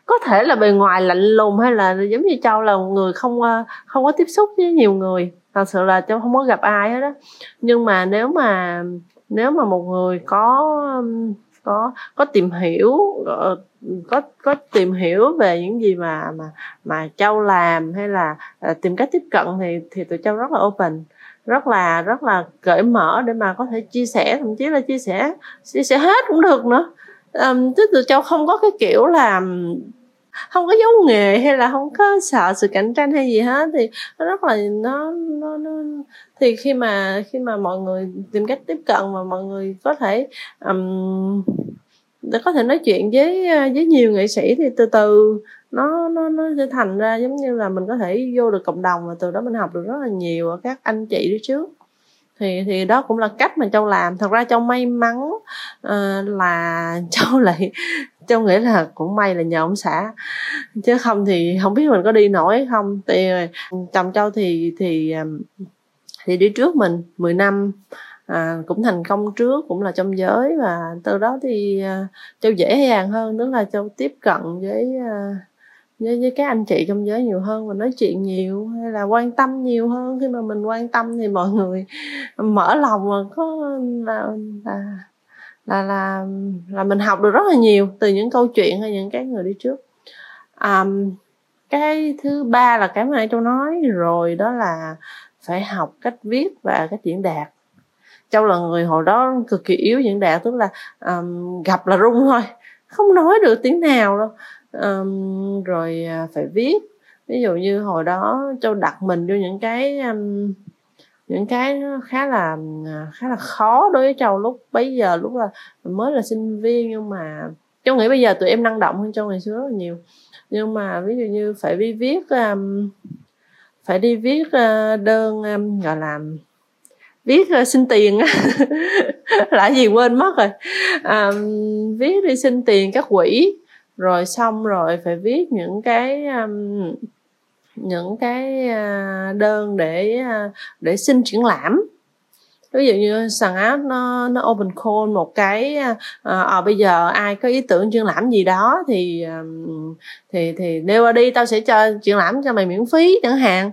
có thể là bề ngoài lạnh lùng hay là giống như châu là một người không ờ, không có tiếp xúc với nhiều người. Thật sự là châu không có gặp ai hết đó nhưng mà nếu mà nếu mà một người có có có tìm hiểu ờ, có có tìm hiểu về những gì mà mà mà châu làm hay là ờ, tìm cách tiếp cận thì thì tụi châu rất là open rất là rất là cởi mở để mà có thể chia sẻ thậm chí là chia sẻ chia sẻ hết cũng được nữa. Um, tức tụi châu không có cái kiểu là không có dấu nghề hay là không có sợ sự cạnh tranh hay gì hết thì nó rất là nó nó, nó thì khi mà khi mà mọi người tìm cách tiếp cận và mọi người có thể um, để có thể nói chuyện với ờ, với nhiều nghệ sĩ thì từ từ nó nó nó sẽ thành ra giống như là mình có thể vô được cộng đồng và từ đó mình học được rất là nhiều ở các anh chị đi trước. Thì thì đó cũng là cách mà châu làm. Thật ra châu may mắn uh, là châu lại châu nghĩ là cũng may là nhờ ông xã. Chứ không thì không biết mình có đi nổi không. Thì ừ, chồng châu thì thì à, thì đi trước mình 10 năm. À, cũng thành công trước cũng là trong giới. Và từ đó thì à, châu dễ dàng hơn tức là châu tiếp cận với à, với, với các anh chị trong giới nhiều hơn và nói chuyện nhiều hay là quan tâm nhiều hơn. Khi mà mình quan tâm thì mọi người mở lòng mà có à, là là là là là mình học được rất là nhiều từ những câu chuyện hay những cái người đi trước. Um, cái thứ ba là cái mà nãy châu nói rồi đó là phải học cách viết và cách diễn đạt. Châu là người hồi đó cực kỳ yếu diễn đạt tức là um, gặp là rung thôi không nói được tiếng nào đâu. Um, rồi à, phải viết. Ví dụ như hồi đó châu đặt mình vô những cái um, những cái nó khá là à, khá là khó đối với châu lúc bấy giờ lúc là mới là sinh viên. Nhưng mà châu nghĩ bây giờ tụi em năng động hơn châu ngày xưa rất là nhiều. Nhưng mà ví dụ như phải đi viết um, phải đi viết uh, đơn um, gọi là viết uh, xin tiền là gì quên mất rồi. Um, viết đi xin tiền các quỹ rồi xong rồi phải viết những cái um, những cái à, đơn để à, để xin triển lãm. Ví dụ như sàn áo nó nó open call một cái à, à, ờ, bây giờ ai có ý tưởng triển lãm gì đó thì à, thì thì nêu qua đi tao sẽ cho triển lãm cho mày miễn phí chẳng hạn.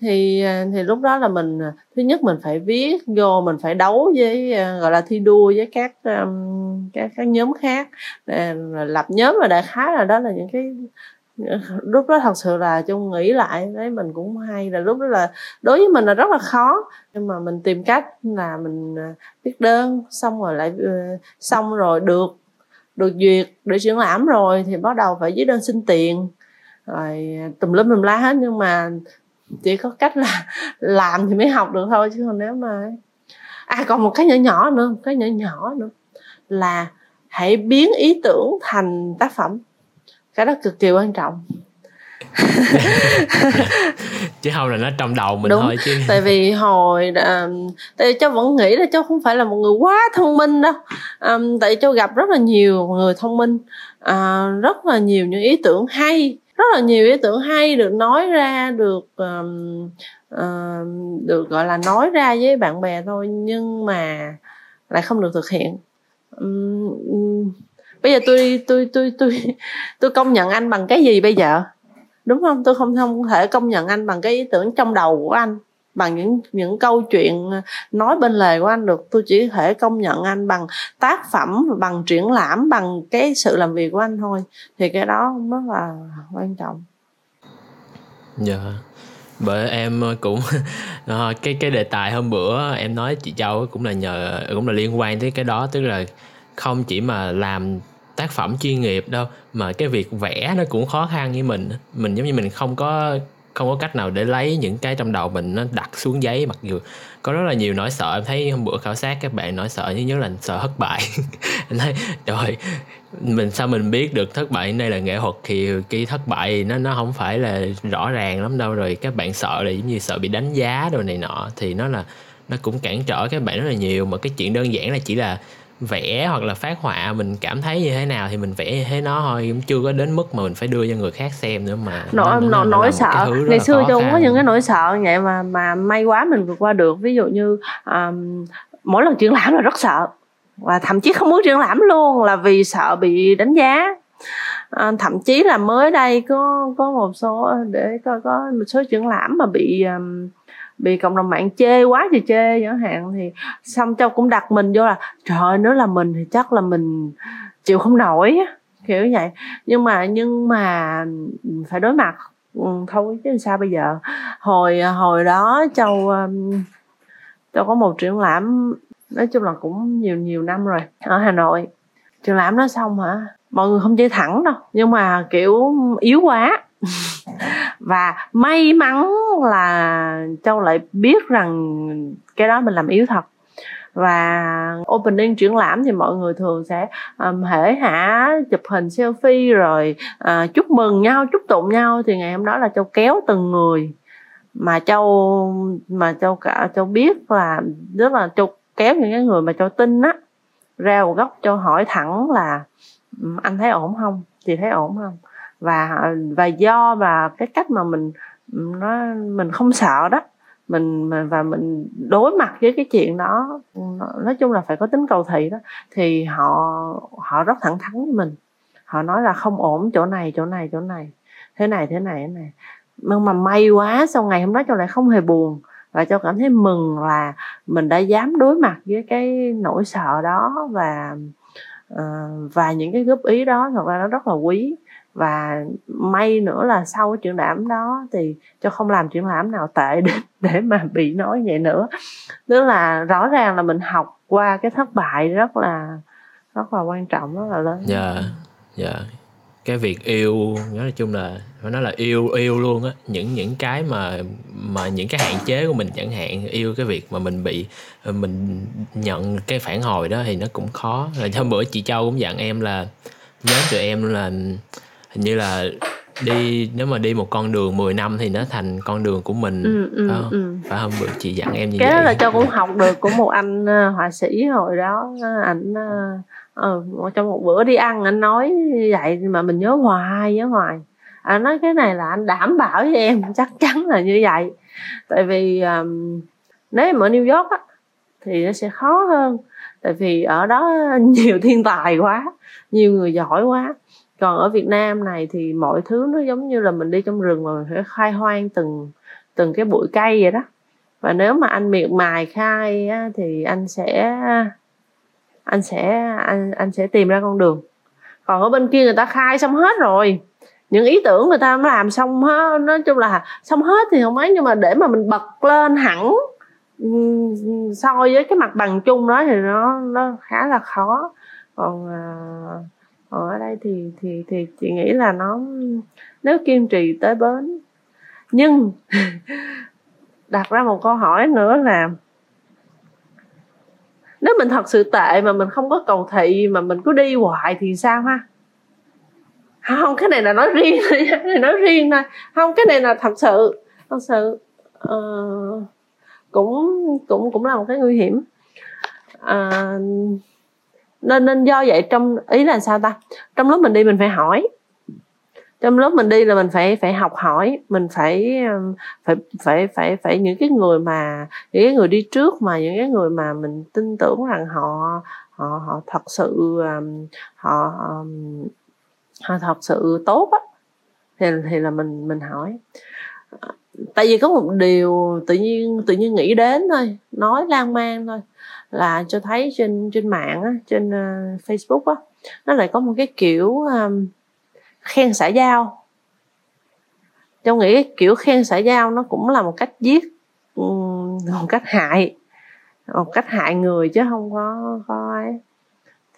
Thì thì lúc đó là mình thứ nhất mình phải viết vô mình phải đấu với gọi là thi đua với các các các nhóm khác. Lập nhóm và đại khái là đó là những cái lúc đó thật sự là chung nghĩ lại đấy mình cũng hay là lúc đó là đối với mình là rất là khó. Nhưng mà mình tìm cách là mình à, viết đơn, xong rồi lại ờ, xong rồi được được duyệt để triển lãm rồi thì bắt đầu phải viết đơn xin tiền. Rồi à, tùm lum tùm la hết, nhưng mà chỉ có cách là làm thì mới học được thôi, chứ còn nếu mà à còn một cái nhỏ nhỏ nữa, một cái nhỏ nhỏ nữa là hãy biến ý tưởng thành tác phẩm cái đó cực kỳ quan trọng. Chứ không là nó trong đầu mình Đúng, thôi chứ. Tại vì hồi uh, tại cháu vẫn nghĩ là cháu không phải là một người quá thông minh đâu. Um, tại cháu gặp rất là nhiều người thông minh. Uh, rất là nhiều những ý tưởng hay. Rất là nhiều ý tưởng hay được nói ra được um, uh, được gọi là nói ra với bạn bè thôi nhưng mà lại không được thực hiện. Um, bây giờ tôi tôi tôi tôi tôi công nhận anh bằng cái gì bây giờ? Đúng không? Tôi không không thể công nhận anh bằng cái ý tưởng trong đầu của anh, bằng những những câu chuyện nói bên lề của anh được. Tôi chỉ thể công nhận anh bằng tác phẩm, bằng triển lãm, bằng cái sự làm việc của anh thôi. Thì cái đó rất là quan trọng. Dạ. Yeah. bởi em cũng ờ, cái cái đề tài hôm bữa em nói chị châu cũng là nhờ, cũng là liên quan tới cái đó. Tức là không chỉ mà làm tác phẩm chuyên nghiệp đâu, mà cái việc vẽ nó cũng khó khăn với mình. Mình giống như mình không có không có cách nào để lấy những cái trong đầu mình nó đặt xuống giấy. Mặc dù có rất là nhiều nỗi sợ, em thấy hôm bữa khảo sát các bạn nỗi sợ nhất nhất là sợ thất bại. Em thấy, trời, mình sao mình biết được thất bại đây là nghệ thuật? Thì cái thất bại nó nó không phải là rõ ràng lắm đâu. Rồi các bạn sợ là giống như sợ bị đánh giá đồ này nọ, thì nó là, nó cũng cản trở các bạn rất là nhiều. Mà cái chuyện đơn giản là chỉ là vẽ hoặc là phát họa mình cảm thấy như thế nào thì mình vẽ như thế nó thôi. Cũng chưa có đến mức mà mình phải đưa cho người khác xem nữa mà. Nỗi nỗi nỗi sợ. ngày xưa châu có những cái nỗi sợ vậy mà mà may quá mình vượt qua được. Ví dụ như um, mỗi lần triển lãm là rất sợ. Và thậm chí không muốn triển lãm luôn là vì sợ bị đánh giá. À, thậm chí là mới đây có có một số để có có một số triển lãm mà bị um, bị cộng đồng mạng chê quá thì chê chẳng hạn thì xong châu cũng đặt mình vô là trời ơi nếu là mình thì chắc là mình chịu không nổi kiểu vậy. Nhưng mà nhưng mà phải đối mặt ừ, thôi chứ sao bây giờ. Hồi hồi đó châu ờ, châu có một triển lãm nói chung là cũng nhiều nhiều năm rồi ở hà nội. Triển lãm nó xong hả? Mọi người không chơi thẳng đâu nhưng mà kiểu yếu quá và may mắn là châu lại biết rằng cái đó mình làm yếu thật. Và opening triển lãm thì mọi người thường sẽ um, hễ hả chụp hình selfie rồi uh, chúc mừng nhau chúc tụng nhau thì ngày hôm đó là châu kéo từng người. Mà châu mà châu cả châu biết là rất là châu kéo những cái người mà châu tin á ra một góc châu hỏi thẳng là anh thấy ổn không? Chị thấy ổn không? Và và do và cái cách mà mình, nó, mình không sợ đó, mình và mình đối mặt với cái chuyện đó nói chung là phải có tính cầu thị đó, thì họ họ rất thẳng thắn với mình. Họ nói là không ổn chỗ này chỗ này chỗ này, thế này thế này thế này. Nhưng mà may quá sau ngày hôm đó cho lại không hề buồn, và cho cảm thấy mừng là mình đã dám đối mặt với cái nỗi sợ đó, và ờ, và những cái góp ý đó thật ra nó rất là quý và may nữa là sau triển lãm đó thì cho không làm triển lãm nào tệ để để mà bị nói vậy nữa. Tức là rõ ràng là mình học qua cái thất bại rất là rất là quan trọng rất là lớn. Dạ yeah, dạ. Yeah. cái việc yêu nói chung là phải nói là yêu yêu luôn á. Những những cái mà mà những cái hạn chế của mình chẳng hạn yêu cái việc mà mình bị mình nhận cái phản hồi đó thì nó cũng khó. Rồi hôm bữa chị châu cũng dặn em là nhớ tụi em là hình như là đi nếu mà đi một con đường 10 năm thì nó thành con đường của mình ừ, ừ, phải, không? Ừ. phải không? Bữa chị dặn em như cái vậy. đó là cho cũng học được của một anh uh, họa sĩ hồi đó. Ảnh uh, uh, trong một bữa đi ăn anh nói vậy mà mình nhớ hoài nhớ hoài. Anh nói cái này là anh đảm bảo với em chắc chắn là như vậy. Tại vì um, nếu em ở New York á, thì nó sẽ khó hơn. Tại vì ở đó nhiều thiên tài quá nhiều người giỏi quá còn ở Việt Nam này thì mọi thứ nó giống như là mình đi trong rừng mà mình phải khai hoang từng từng cái bụi cây vậy đó. Và nếu mà anh miệt mài khai á, thì anh sẽ anh sẽ anh anh sẽ tìm ra con đường. Còn ở bên kia người ta khai xong hết rồi. Những ý tưởng người ta làm xong hết. Nói chung là xong hết thì không ấy nhưng mà để mà mình bật lên hẳn so với cái mặt bằng chung đó thì nó nó khá là khó. Còn uh, ở đây thì thì thì chị nghĩ là nó nếu kiên trì tới bến. Nhưng đặt ra một câu hỏi nữa là nếu mình thật sự tệ mà mình không có cầu thị mà mình cứ đi hoài thì sao ha? Không cái này là nói riêng thôi này nói riêng thôi. Không cái này là thật sự thật sự uh, cũng cũng cũng là một cái nguy hiểm. Uh, nên nên do vậy trong, ý là sao ta? Trong lúc mình đi mình phải hỏi. Trong lúc mình đi là mình phải phải học hỏi. Mình phải um, phải phải phải phải những cái người mà, những cái người đi trước mà, những cái người mà mình tin tưởng rằng họ họ họ thật sự um, họ um, họ thật sự tốt á, thì thì là mình mình hỏi. Tại vì có một điều tự nhiên tự nhiên nghĩ đến thôi. Nói lan man thôi là cho thấy trên trên mạng á, trên uh, Facebook á nó lại có một cái kiểu um, khen xã giao. Cho nghĩ cái kiểu khen xã giao nó cũng là một cách giết um, một cách hại một cách hại người chứ không có có ấy.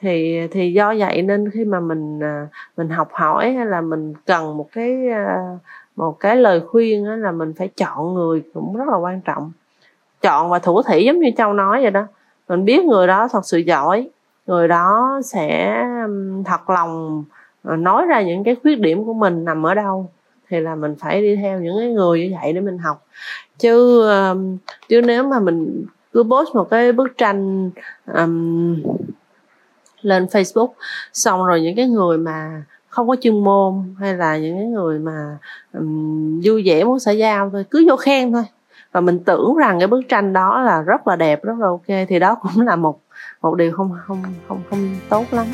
Thì thì do vậy nên khi mà mình ờ, mình học hỏi hay là mình cần một cái ờ, một cái lời khuyên là mình phải chọn người cũng rất là quan trọng. Chọn và thủ thỉ giống như châu nói vậy đó mình biết người đó thật sự giỏi. Người đó sẽ thật lòng ờ, nói ra những cái khuyết điểm của mình nằm ở đâu. Thì là mình phải đi theo những cái người như vậy để mình học. Chứ chứ nếu mà mình cứ post một cái bức tranh um, lên Facebook xong rồi những cái người mà không có chuyên môn hay là những cái người mà um, vui vẻ muốn xã giao thôi cứ vô khen thôi và mình tưởng rằng cái bức tranh đó là rất là đẹp rất là ok thì đó cũng là một một điều không không không không tốt lắm.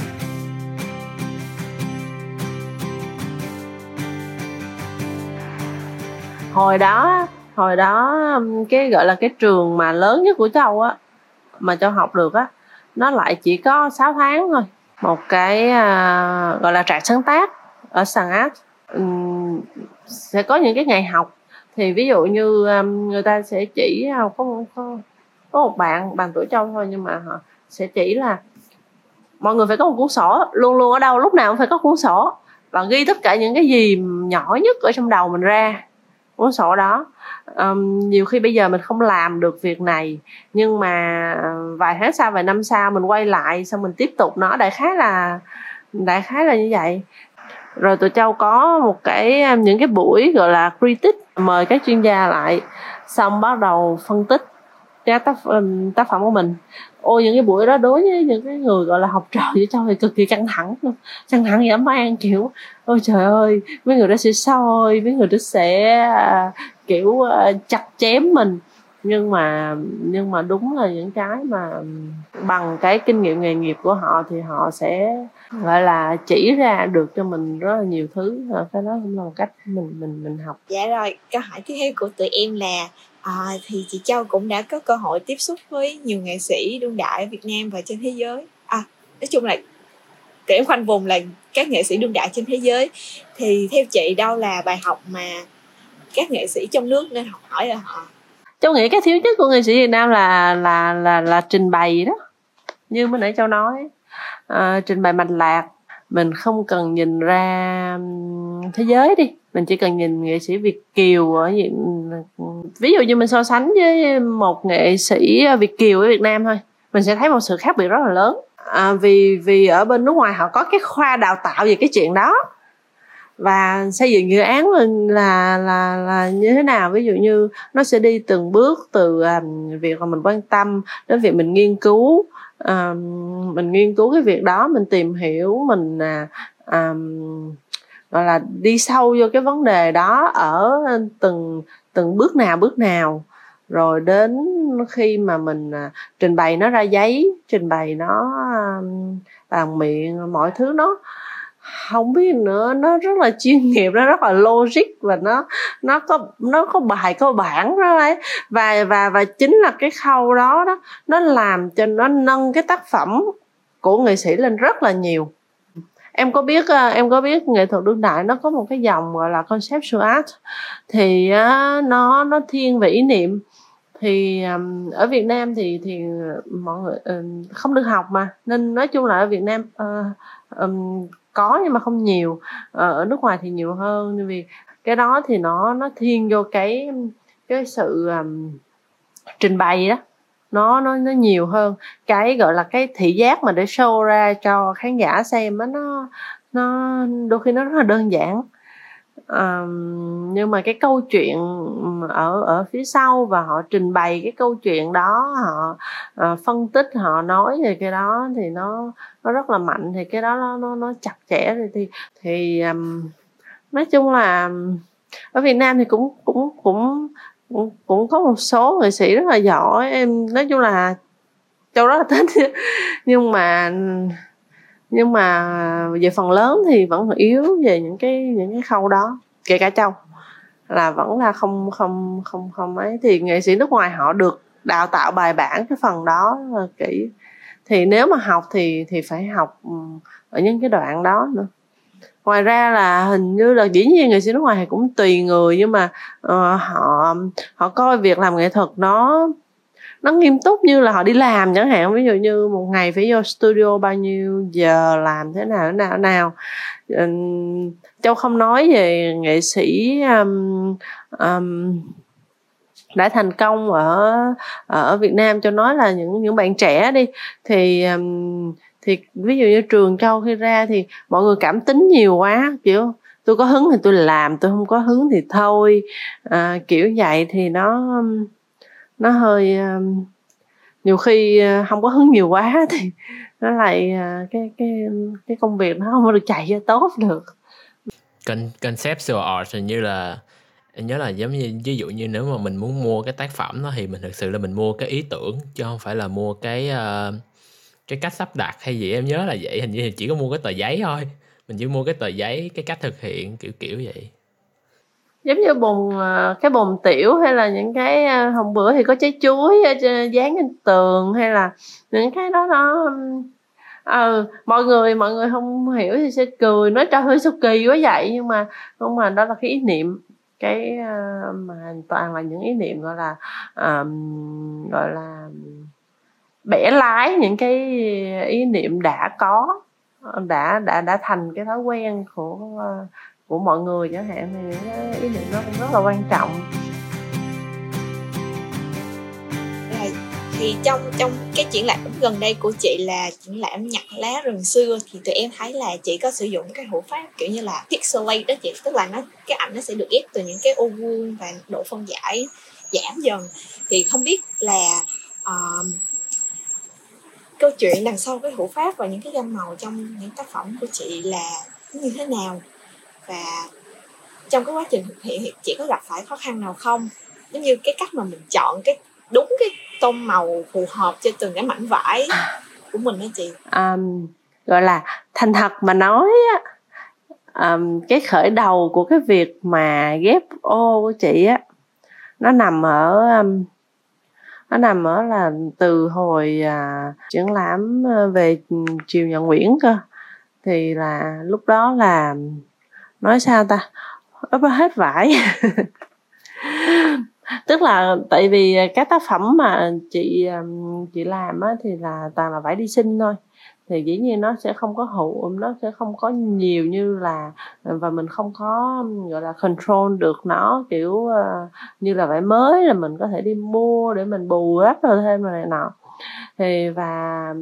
Hồi đó hồi đó cái gọi là cái trường mà lớn nhất của châu á mà châu học được á nó lại chỉ có 6 tháng thôi. Một cái à, gọi là trại sáng tác ở sàn áp uhm, sẽ có những cái ngày học thì ví dụ như um, người ta sẽ chỉ à, có, có có một bạn bằng tuổi châu thôi nhưng mà họ sẽ chỉ là mọi người phải có một cuốn sổ luôn luôn ở đâu lúc nào cũng phải có cuốn sổ và ghi tất cả những cái gì nhỏ nhất ở trong đầu mình ra cuốn sổ đó. Um, nhiều khi bây giờ mình không làm được việc này nhưng mà ờ, vài tháng sau vài năm sau mình quay lại xong mình tiếp tục nó đại khái là đại khái là như vậy. Rồi tụi châu có một cái những cái buổi gọi là critic mời các chuyên gia lại xong bắt đầu phân tích cái tác tác phẩm của mình. Ôi những cái buổi đó đối với những cái người gọi là học trò với trong thì cực kỳ căng thẳng luôn căng thẳng dã man kiểu ôi trời ơi mấy người đó sẽ soi mấy người đó sẽ à, kiểu à, chặt chém mình. Nhưng mà nhưng mà đúng là những cái mà bằng cái kinh nghiệm nghề nghiệp của họ thì họ sẽ gọi là chỉ ra được cho mình rất là nhiều thứ cái đó cũng là một cách mình mình mình học. Dạ rồi câu hỏi tiếp theo của tụi em là à, thì chị Châu cũng đã có cơ hội tiếp xúc với nhiều nghệ sĩ đương đại ở Việt Nam và trên thế giới. À nói chung là tụi em khoanh vùng là các nghệ sĩ đương đại trên thế giới. Thì theo chị đâu là bài học mà các nghệ sĩ trong nước nên học hỏi ở họ? Châu nghĩ cái thiếu nhất của nghệ sĩ Việt Nam là là là là trình bày đó như mới nãy Châu nói uh, trình bày mạch lạc mình không cần nhìn ra thế giới đi. Mình chỉ cần nhìn nghệ sĩ việt kiều ở những ví dụ như mình so sánh với một nghệ sĩ việt kiều ở việt nam thôi mình sẽ thấy một sự khác biệt rất là lớn. À, vì vì ở bên nước ngoài họ có cái khoa đào tạo về cái chuyện đó. Và xây dựng dự án là là là như thế nào? Ví dụ như nó sẽ đi từng bước từ um, việc mà mình quan tâm đến việc mình nghiên cứu um, mình nghiên cứu cái việc đó mình tìm hiểu mình um, gọi là đi sâu vô cái vấn đề đó ở từng từng bước nào bước nào. Rồi đến khi mà mình à, trình bày nó ra giấy trình bày nó bằng miệng mọi thứ nó không biết nữa nó rất là chuyên nghiệp nó rất là logic và nó nó có nó có bài có bản đó ấy. Và và và chính là cái khâu đó đó nó làm cho nó nâng cái tác phẩm của nghệ sĩ lên rất là nhiều. Em có biết ờ, em có biết nghệ thuật đương đại nó có một cái dòng gọi là conceptual art. Thì nó nó thiên về ý niệm. Thì ở Việt Nam thì thì mọi người không được học mà. Nên nói chung là ở Việt Nam uh, um, có nhưng mà không nhiều. Ờ, ở nước ngoài thì nhiều hơn vì cái đó thì nó nó thiên vô cái cái sự um, trình bày đó. Nó nó nó nhiều hơn. Cái gọi là cái thị giác mà để show ra cho khán giả xem á nó nó đôi khi nó rất là đơn giản um, nhưng mà cái câu chuyện ở ở phía sau và họ trình bày cái câu chuyện đó họ uh, phân tích họ nói về cái đó thì nó nó rất là mạnh thì cái đó nó nó, nó chặt chẽ thì thì, thì um, nói chung là ở Việt Nam thì cũng cũng cũng cũng, cũng có một số nghệ sĩ rất là giỏi em nói chung là châu rất là thích. Nhưng mà nhưng mà về phần lớn thì vẫn yếu về những cái những cái khâu đó kể cả châu là vẫn là không không không không ấy. Thì nghệ sĩ nước ngoài họ được đào tạo bài bản cái phần đó là kỹ. Thì nếu mà học thì thì phải học ừ, ở những cái đoạn đó nữa. Ngoài ra là hình như là dĩ nhiên nghệ sĩ nước ngoài thì cũng tùy người nhưng mà uh, họ họ coi việc làm nghệ thuật nó nó nghiêm túc như là họ đi làm chẳng hạn. Ví dụ như một ngày phải vô studio bao nhiêu giờ làm thế nào thế nào thế nào châu không nói về nghệ sĩ um, um, đã thành công ở ở Việt Nam. Cho nói là những những bạn trẻ đi. Thì um, thì ví dụ như trường châu khi ra thì mọi người cảm tính nhiều quá kiểu tôi có hứng thì tôi làm tôi không có hứng thì thôi. À, kiểu vậy thì nó nó hơi ờ, nhiều khi ờ, không có hứng nhiều quá thì nó lại ờ, cái cái cái công việc nó không được chạy cho tốt được. Con, conceptual art hình như là em nhớ là giống như ví dụ như nếu mà mình muốn mua cái tác phẩm đó thì mình thực sự là mình mua cái ý tưởng chứ không phải là mua cái uh, cái cách sắp đặt hay gì. Em nhớ là vậy hình như chỉ có mua cái tờ giấy thôi. Mình chỉ mua cái tờ giấy cái cách thực hiện kiểu kiểu vậy giống như bồn ờ, cái bồn tiểu hay là những cái ờ, hôm bữa thì có trái chuối dán trên tường hay là những cái đó nó ờ mọi người mọi người không hiểu thì sẽ cười nói trời hơi sao kỳ quá vậy nhưng mà không mà đó là cái ý niệm. Cái uh, mà toàn là những ý niệm gọi là um, gọi là bẻ lái những cái ý niệm đã có đã đã đã thành cái thói quen của của mọi người chẳng hạn thì ý niệm nó cũng rất là quan trọng. Thì trong trong cái triển lãm gần đây của chị là triển lãm nhặt lá rừng xưa thì tụi em thấy là chị có sử dụng cái thủ pháp kiểu như là pixelate đó chị tức là nó cái ảnh nó sẽ được ép từ những cái ô vuông và độ phân giải giảm dần. Thì không biết là uh, câu chuyện đằng sau cái thủ pháp và những cái gam màu trong những tác phẩm của chị là như thế nào? Và trong cái quá trình thực hiện thì chị có gặp phải khó khăn nào không? Giống như cái cách mà mình chọn cái đúng cái tông màu phù hợp cho từng cái mảnh vải của mình đó chị. Um, gọi là thành thật mà nói á um, cái khởi đầu của cái việc mà ghép ô của chị á nó nằm ở um, nó nằm ở là từ hồi à, triển lãm à, về triều nhà Nguyễn cơ. Thì là lúc đó là nói sao ta? Ấp hết vải. Tức là tại vì các tác phẩm mà chị chị làm á thì là toàn là vải đi sinh thôi. Thì dĩ nhiên nó sẽ không có hữu nó sẽ không có nhiều như là và mình không có gọi là control được nó kiểu uh, như là vải mới là mình có thể đi mua để mình bù đắp rồi thêm rồi này nọ thì và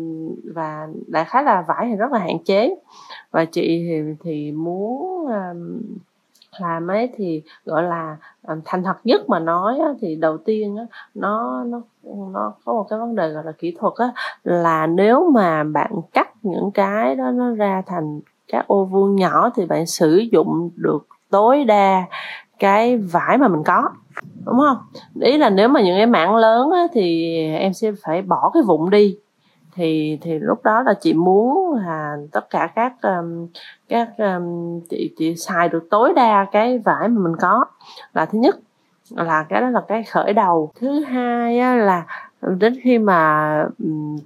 và đại khái là vải thì rất là hạn chế. Và chị thì thì muốn um, làm ấy thì gọi là thành thật nhất mà nói á, thì đầu tiên á, nó nó nó có một cái vấn đề gọi là kỹ thuật á, là nếu mà bạn cắt những cái đó nó ra thành các ô vuông nhỏ thì bạn sử dụng được tối đa cái vải mà mình có đúng không? Ý là nếu mà những cái mảng lớn á, thì em sẽ phải bỏ cái vụn đi. Thì thì lúc đó là chị muốn là tất cả các um, các um, chị chị xài được tối đa cái vải mà mình có. Là thứ nhất là cái đó là cái khởi đầu. Thứ hai á, là đến khi mà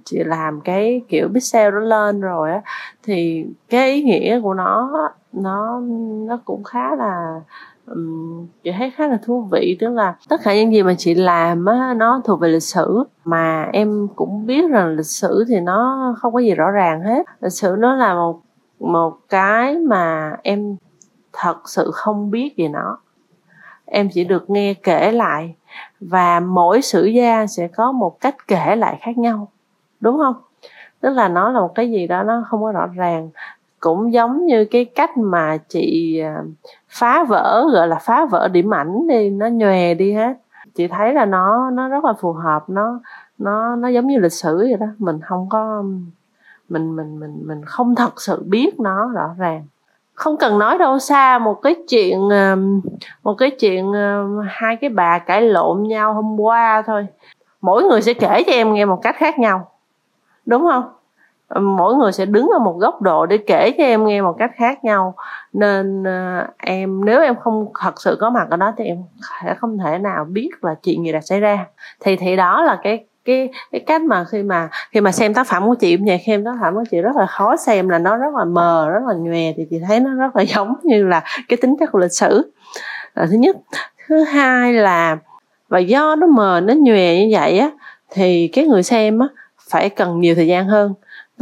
chị làm cái kiểu pixel đó lên rồi á thì cái ý nghĩa của nó nó nó cũng khá là um, chị thấy khá là thú vị tức là tất cả những gì mà chị làm á nó thuộc về lịch sử. Mà em cũng biết rằng lịch sử thì nó không có gì rõ ràng hết. Lịch sử nó là một một cái mà em thật sự không biết về nó. Em chỉ được nghe kể lại và mỗi sử gia sẽ có một cách kể lại khác nhau. Đúng không? Tức là nó là một cái gì đó nó không có rõ ràng. Cũng giống như cái cách mà chị à, phá vỡ, gọi là phá vỡ điểm ảnh đi, nó nhòe đi hết chị thấy là nó nó rất là phù hợp, nó nó nó giống như lịch sử vậy đó. Mình không có, mình mình mình mình không thật sự biết nó rõ ràng. Không cần nói đâu, xa một cái chuyện một cái chuyện hai cái bà cãi lộn nhau hôm qua thôi. Mỗi người sẽ kể cho em nghe một cách khác nhau. Đúng không? Mỗi người sẽ đứng ở một góc độ để kể cho em nghe một cách khác nhau. Nên à, em, nếu em không thật sự có mặt ở đó thì em sẽ không thể nào biết là chuyện gì đã xảy ra. Thì thì đó là cái cái cái cách mà khi mà khi mà xem tác phẩm của chị cũng vậy. Xem tác phẩm của chị rất là khó xem, là nó rất là mờ, rất là nhòe thì chị thấy nó rất là giống như là cái tính chất của lịch sử. Là thứ nhất. Thứ hai là, và do nó mờ, nó nhòe như vậy á, thì cái người xem á, phải cần nhiều thời gian hơn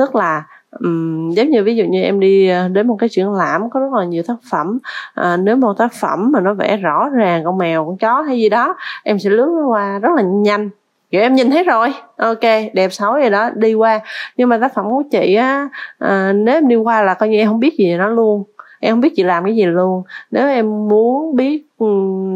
tức là um, giống như ví dụ như em đi ờ, đến một cái triển lãm có rất là nhiều tác phẩm à, nếu một tác phẩm mà nó vẽ rõ ràng con mèo con chó hay gì đó em sẽ lướt qua rất là nhanh. Kiểu em nhìn thấy rồi ok đẹp xấu gì đó đi qua. Nhưng mà tác phẩm của chị á à, nếu em đi qua là coi như em không biết gì nó luôn. Em không biết chị làm cái gì luôn. Nếu em muốn biết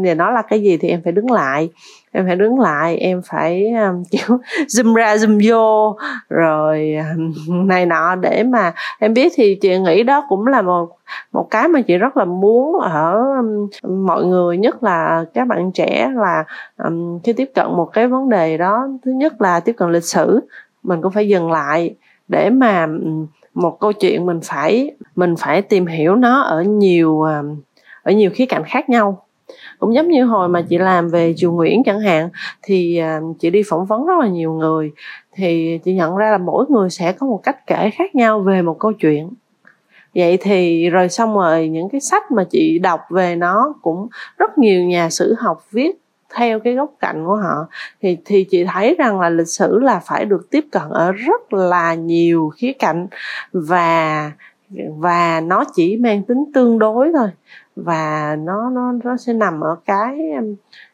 về nó là cái gì thì em phải đứng lại em phải đứng lại em phải um, kiểu zoom ra zoom vô. Rồi um, này nọ để mà em biết thì chị nghĩ đó cũng là một một cái mà chị rất là muốn ở um, mọi người nhất là các bạn trẻ là um, khi tiếp cận một cái vấn đề đó. Thứ nhất là tiếp cận lịch sử mình cũng phải dừng lại để mà um, một câu chuyện mình phải mình phải tìm hiểu nó ở nhiều um, ở nhiều khía cạnh khác nhau cũng giống như hồi mà chị làm về chùa Nguyễn chẳng hạn, thì à, chị đi phỏng vấn rất là nhiều người. Thì chị nhận ra là mỗi người sẽ có một cách kể khác nhau về một câu chuyện. Vậy thì rồi xong rồi những cái sách mà chị đọc về nó cũng rất nhiều nhà sử học viết theo cái góc cạnh của họ. Thì thì chị thấy rằng là lịch sử là phải được tiếp cận ở rất là nhiều khía cạnh và và nó chỉ mang tính tương đối thôi và nó nó nó sẽ nằm ở cái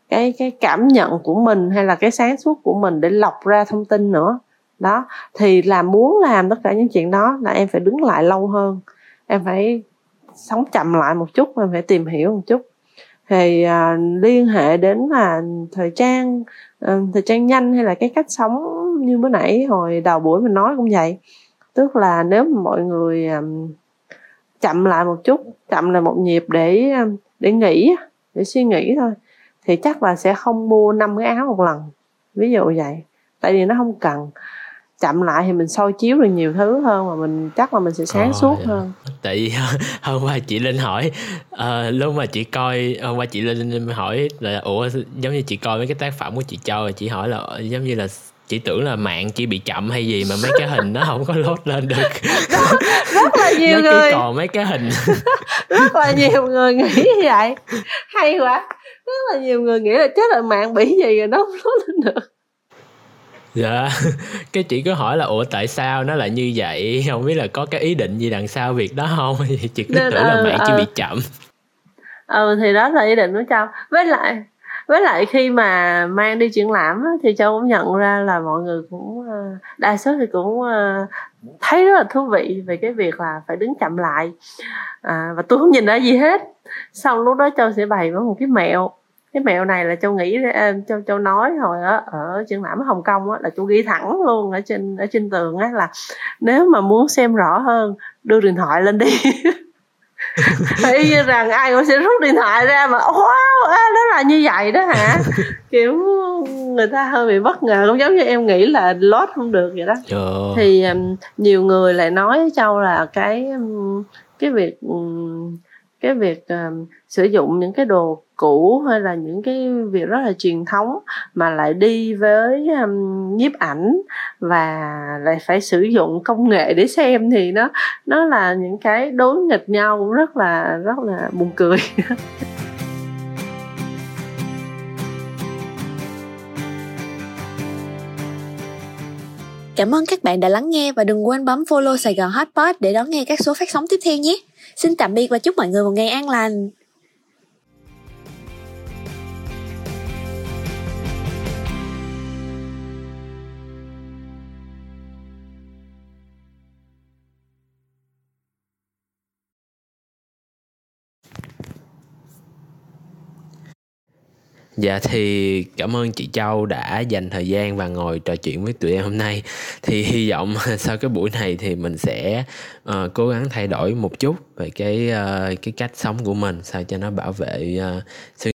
cái cái cảm nhận của mình hay là cái sáng suốt của mình để lọc ra thông tin nữa. Đó thì là muốn làm tất cả những chuyện đó là em phải đứng lại lâu hơn. Em phải sống chậm lại một chút em phải tìm hiểu một chút. Thì à, liên hệ đến là thời trang à, thời trang nhanh hay là cái cách sống như bữa nãy hồi đầu buổi mình nói cũng vậy. Tức là nếu mà mọi người à, chậm lại một chút chậm lại một nhịp để để nghĩ để suy nghĩ thôi. Thì chắc là sẽ không mua năm cái áo một lần ví dụ vậy. Tại vì nó không cần. Chậm lại thì mình soi chiếu được nhiều thứ hơn mà mình chắc là mình sẽ sáng oh, suốt yeah. hơn. tại vì hôm qua chị linh hỏi uh, lúc mà chị coi hôm qua chị linh hỏi là ủa giống như chị coi mấy cái tác phẩm của chị châu chị hỏi là giống như là chị tưởng là mạng chỉ bị chậm hay gì mà mấy cái hình nó không có load lên được rất là nhiều nó người. còn mấy cái hình. Rất là nhiều người nghĩ như vậy. Hay quá. Rất là nhiều người nghĩ là chắc là mạng bị gì rồi nó không lên được. Dạ. Cái chị cứ hỏi là ủa tại sao nó lại như vậy? Không biết là có cái ý định gì đằng sau việc đó không? Chị cứ tưởng là mạng chỉ bị chậm. ừ thì đó là ý định của châu với lại với lại khi mà mang đi triển lãm thì châu cũng nhận ra là mọi người cũng ờ, đa số thì cũng ờ, thấy rất là thú vị về cái việc là phải đứng chậm lại. À, và tôi không nhìn ra gì hết. Xong lúc đó châu sẽ bày với một cái mẹo. Cái mẹo này là châu nghĩ ờ, châu châu nói hồi ở ở triển lãm ở hồng kông á là châu ghi thẳng luôn ở trên ở trên tường á là nếu mà muốn xem rõ hơn đưa điện thoại lên đi. y như rằng ai cũng sẽ rút điện thoại ra mà wow à, đó là như vậy đó hả kiểu người ta hơi bị bất ngờ cũng giống như em nghĩ là lót không được vậy đó Trời. thì um, nhiều người lại nói châu là cái um, cái việc um, cái việc uh, sử dụng những cái đồ cũ hay là những cái việc rất là truyền thống mà lại đi với um, nhiếp ảnh và lại phải sử dụng công nghệ để xem thì nó nó là những cái đối nghịch nhau cũng rất là rất là buồn cười Cảm ơn các bạn đã lắng nghe và đừng quên bấm follow Sài Gòn Hotpot để đón nghe các số phát sóng tiếp theo nhé. Xin tạm biệt và chúc mọi người một ngày an lành. Dạ thì cảm ơn chị Châu đã dành thời gian và ngồi trò chuyện với tụi em hôm nay. Thì hy vọng sau cái buổi này thì mình sẽ uh, cố gắng thay đổi một chút về cái uh, cái cách sống của mình sao cho nó bảo vệ uh,